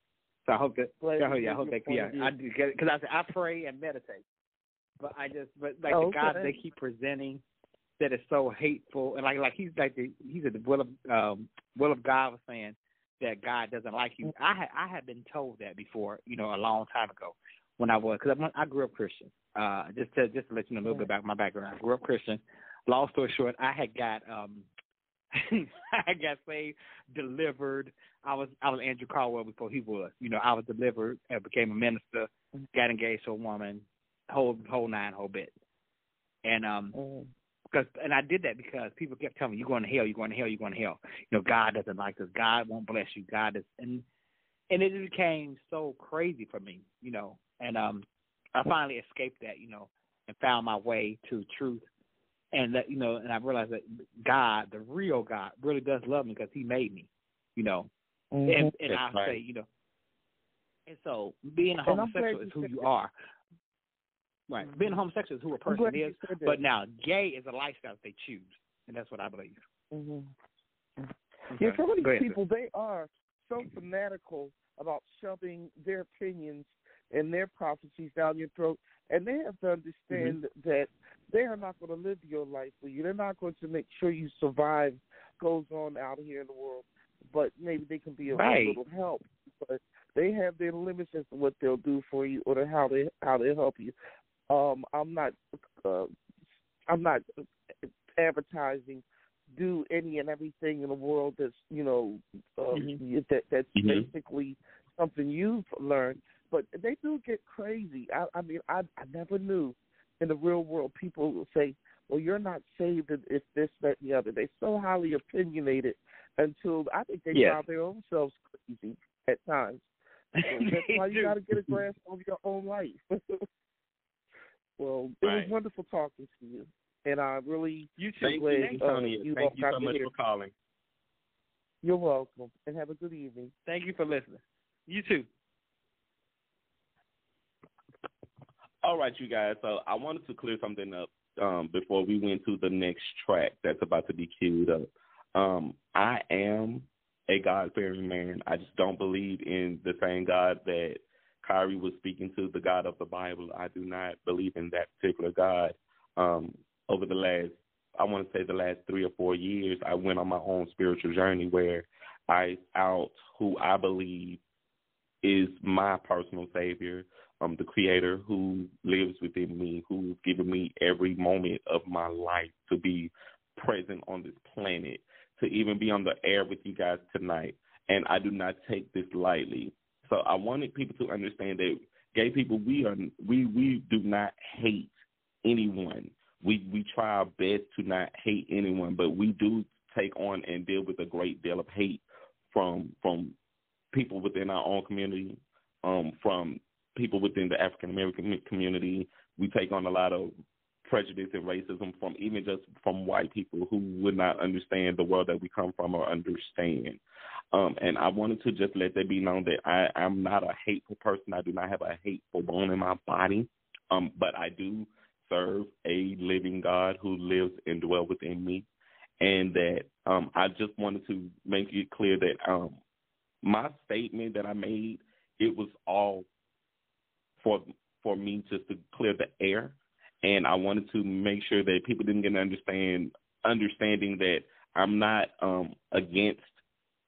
So I hope that I hope, yeah, I hope that yeah. I because I say I pray and meditate, but I just but like Oh, the God okay. they keep presenting that is so hateful and like like he's like the he's at the will of um will of God was saying that God doesn't like you. I had I had been told that before, you know, a long time ago when I was because I, I grew up Christian. Uh, just to just to let you know a little bit about my background, I grew up Christian. Long story short, I had got um [LAUGHS] I got saved, delivered. I was I was Andrew Caldwell before he was. You know, I was delivered and became a minister, got engaged to a woman, whole whole nine whole bit. And um because and I did that because people kept telling me, You're going to hell, you're going to hell, you're going to hell. You know, God doesn't like us, God won't bless you, God is and and it became so crazy for me, you know. And um I finally escaped that, you know, and found my way to truth and that you know, and I realized that God, the real God, really does love me because He made me, you know. And and That's I right. say, you know, and so being a And I'm glad homosexual is who you are. Right, being a homosexual is who a I'm person is, but now gay is a lifestyle that they choose, and that's what I believe. hmm Okay. Yeah, some of these people they are so fanatical about shoving their opinions and their prophecies down your throat, and they have to understand Mm-hmm. that they are not going to live your life for you. They're not going to make sure you survive goes on out here in the world, but maybe they can be of Right. a little help. But they have their limits as to what they'll do for you or how they how they help you. Um, I'm not uh, I'm not advertising do any and everything in the world that's you know uh, Mhm. that that's Mhm. basically something you've learned. But they do get crazy. I, I mean, I I never knew in the real world people will say, "Well, you're not saved if this, that, and the other." They're so highly opinionated until I think they Yes. drive their own selves crazy at times. [LAUGHS] So that's why you got to get a grasp of your own life. [LAUGHS] well, it Right. was wonderful talking to you, and I really You Thank you, glad Antonia. uh, you Thank you so to much hear. for calling. You're welcome, and have a good evening. Thank you for listening. You too. All right, you guys. So I wanted to clear something up um, before we went to the next track that's about to be queued up. Um, I am a God fearing man. I just don't believe in the same God that Kire was speaking to, the God of the Bible. I do not believe in that particular God. Um, over the last, I want to say the last three or four years, I went on my own spiritual journey where I out who I believe is my personal savior, um, the creator who lives within me, who's given me every moment of my life to be present on this planet, to even be on the air with you guys tonight. And I do not take this lightly. So I wanted people to understand that gay people, we are we we do not hate anyone. We we try our best to not hate anyone, but we do take on and deal with a great deal of hate from from people within our own community, um, from people within the African American community. We take on a lot of prejudice and racism from even just from white people who would not understand the world that we come from or understand. Um, and I wanted to just let that be known that I, I'm not a hateful person. I do not have a hateful bone in my body. Um, but I do serve a living God who lives and dwells within me, and that um, I just wanted to make it clear that um, my statement that I made it was all for for me just to clear the air, and I wanted to make sure that people didn't get an understand understanding that I'm not um, against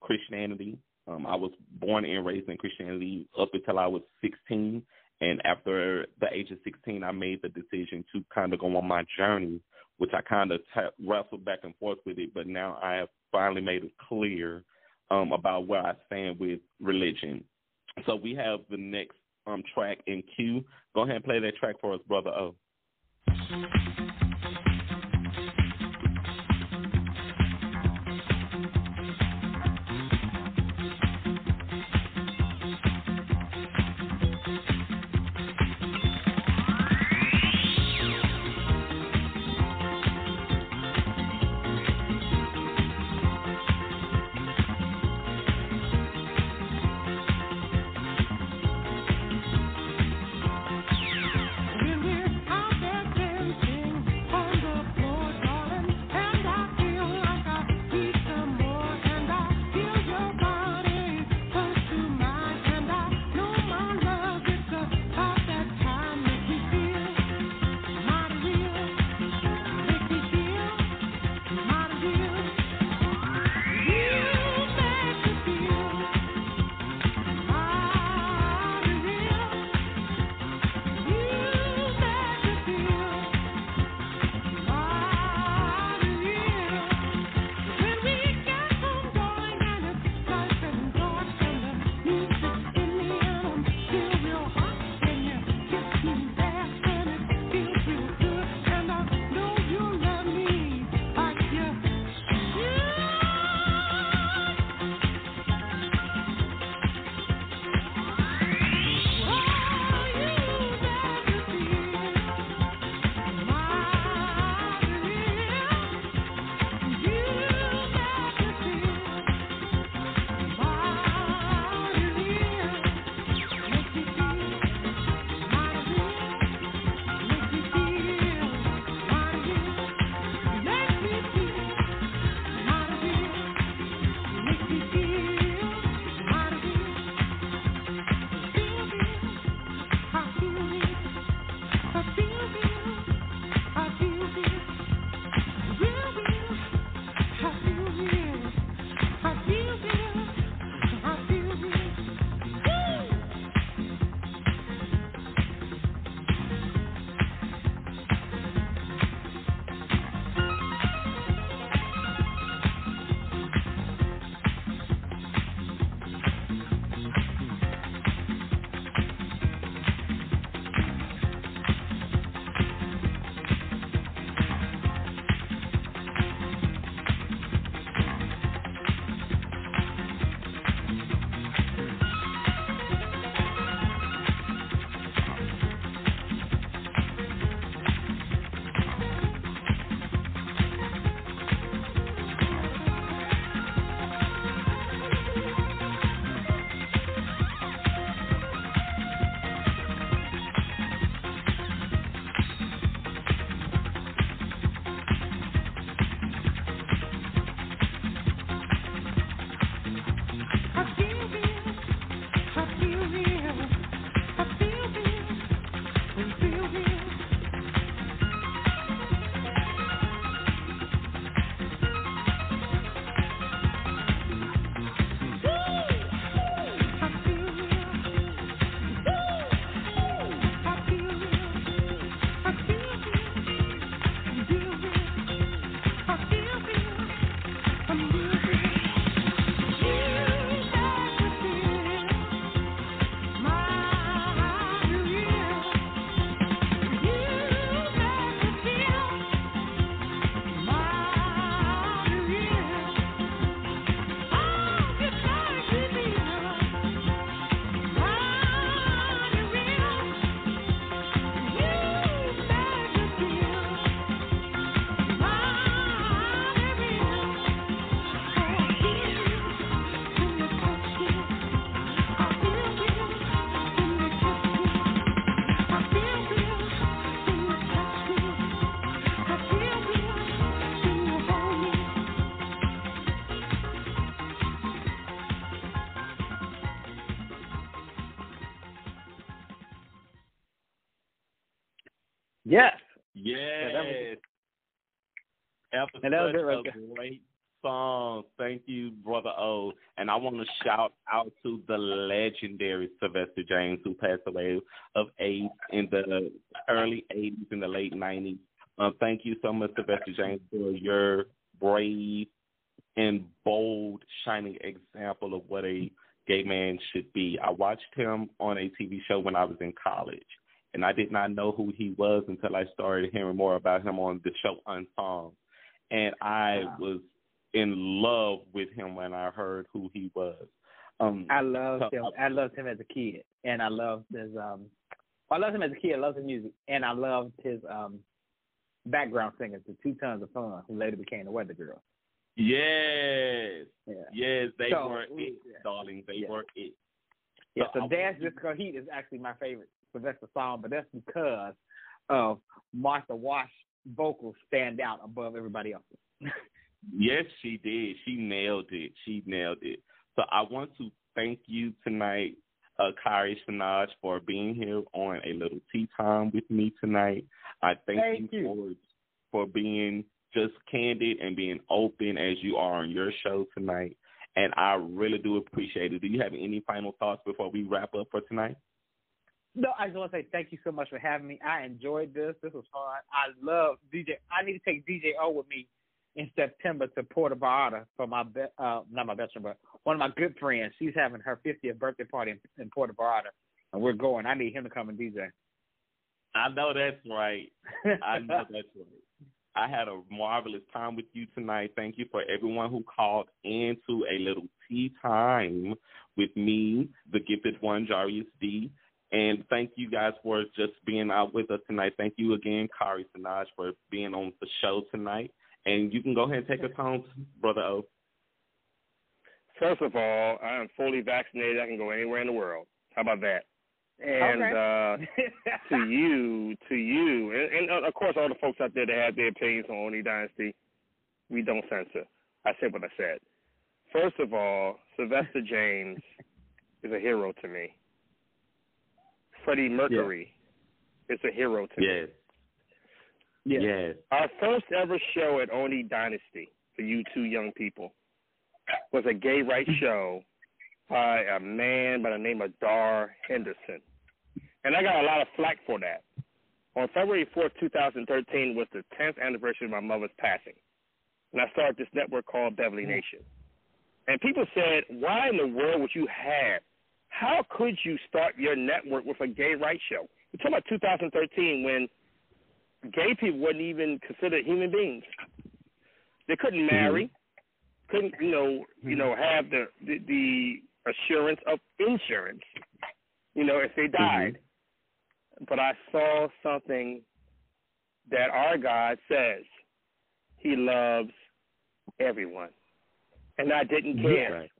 Christianity. Um, I was born and raised in Christianity up until I was 16, and after the age of 16, I made the decision to kind of go on my journey, which I kind of t- wrestled back and forth with it. But now I have finally made it clear um, about where I stand with religion. So we have the next um, track in queue. Go ahead and play that track for us, brother O. And that was of there. great song. Thank you, Brother O. And I want to shout out to the legendary Sylvester James, who passed away of AIDS in the early 80s and the late 90s. Um, thank you so much, Sylvester James, for your brave and bold, shining example of what a gay man should be. I watched him on a TV show when I was in college, and I did not know who he was until I started hearing more about him on the show Unsung. And I was in love with him when I heard who he was. Um, I loved so- him. I loved him as a kid, and I loved his um. I loved him as a kid. I loved his music, and I loved his um background singers, the Two Tons of Fun, who later became the Weather Girls. Yes, Yeah. yes, they So, were we- it, darling. They Yeah. were it. Yeah, So so Dance Disco Heat is actually my favorite Sylvester song, but that's because of Martha Wash vocals stand out above everybody else. [LAUGHS] Yes, she did. She nailed it. She nailed it. So I want to thank you tonight, uh, Kire Senoj, for being here on a little tea time with me tonight. I thank, Thank you. for for being just candid and being open as you are on your show tonight. And I really do appreciate it. Do you have any final thoughts before we wrap up for tonight? No, I just want to say thank you so much for having me. I enjoyed this. This was fun. I love DJ. I need to take DJ O with me in September to Puerto Vallarta for my be- uh not my best friend, but one of my good friends. She's having her 50th birthday party in, in Puerto Vallarta, and we're going. I need him to come and DJ. I know that's right. I know [LAUGHS] that's right. I had a marvelous time with you tonight. Thank you for everyone who called into a little tea time with me, the gifted one, Jarius D. And thank you guys for just being out with us tonight. Thank you again, Kire Senoj, for being on the show tonight. And you can go ahead and take us home, Brother O. First of all, I am fully vaccinated. I can go anywhere in the world. How about that? And uh, to you, to you, and, and uh, of course, all the folks out there that have their opinions on Oni Dynasty, we don't censor. I said what I said. First of all, Sylvester James is a hero to me. Freddie Mercury is a hero to me. Yes. Yes. Our first ever show at Oni Dynasty for you two young people was a gay rights [LAUGHS] show by a man by the name of Dar Henderson. And I got a lot of flack for that. On February 4th, 2013 was the 10th anniversary of my mother's passing. And I started this network called Beverly mm. Nation. And people said, why in the world would you have, how could you start your network with a gay rights show? We're talking about 2013 when gay people weren't even considered human beings. They couldn't mm-hmm. marry, couldn't you know you know mm-hmm. have the the, the assurance of insurance, you know if they mm-hmm. died. But I saw something that our God says He loves everyone, and I didn't care. Right.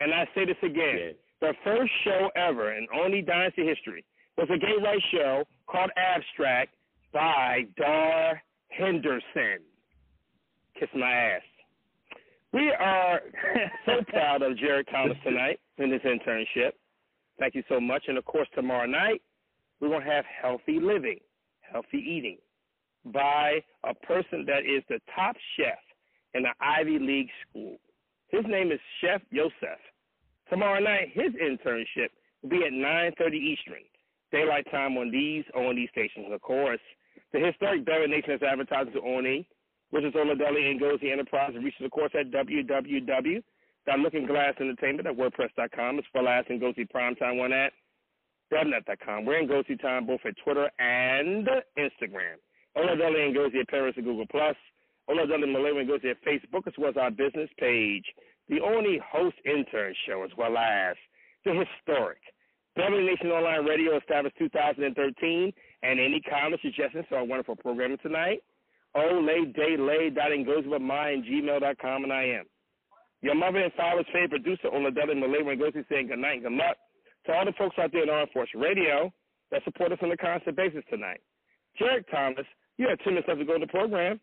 And I say this again: Yes. The first show ever in Only Dynasty history was a gay rights show called Abstract by Dar Henderson. Kiss my ass. We are [LAUGHS] so proud of Jared Thomas tonight in his internship. Thank you so much. And of course, tomorrow night, we're going to have healthy living, healthy eating by a person that is the top chef in the Ivy League school. His name is Chef Yosef. Tomorrow night, his internship will be at 9.30 Eastern, daylight time on these ONE stations. Of course, the historic Beverly Nation is advertising to ONE, which is Oladeli and Ngozi Enterprise, and reaches, of course, at www.lookingglassentertainment at wordpress.com, as well as Ngozi Primetime one at webnet.com. We're in Ngozi Time both at Twitter and Instagram. Oladeli and Ngozi at Paris and Google+. Plus. Oladeli Malay and Ngozi at Facebook, as well as our business page. The only host intern show, as well as the historic Beverly Nation Online Radio, established 2013. And any comments, suggestions our wonderful programming tonight? Gmail.com, and I am. Your mother and father's favorite producer, Oladeli Malay Ngozi, saying good night and good luck to all the folks out there in Armed Force Radio that support us on a constant basis tonight. Jared Thomas, you have 10 minutes left to go to the program.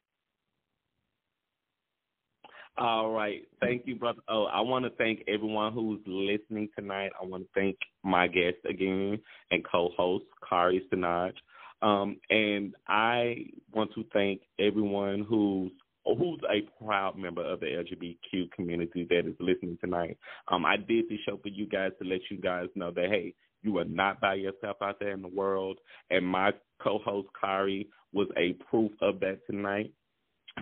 All right. Thank you, brother. Oh, I want to thank everyone who's listening tonight. I want to thank my guest again and co-host, Kire Senoj. Um, and I want to thank everyone who's who's a proud member of the LGBTQ community that is listening tonight. Um, I did this show for you guys to let you guys know that hey, you are not by yourself out there in the world. And my co-host Kire was a proof of that tonight.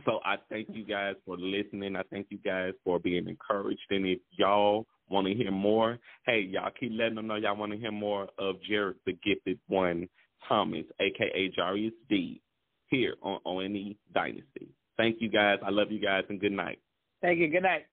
So I thank you guys for listening. I thank you guys for being encouraged. And if y'all want to hear more, hey, y'all keep letting them know y'all want to hear more of Jared, the gifted one, Thomas, aka Jarius D, here on ONE Dynasty. Thank you guys. I love you guys, and good night. Thank you. Good night.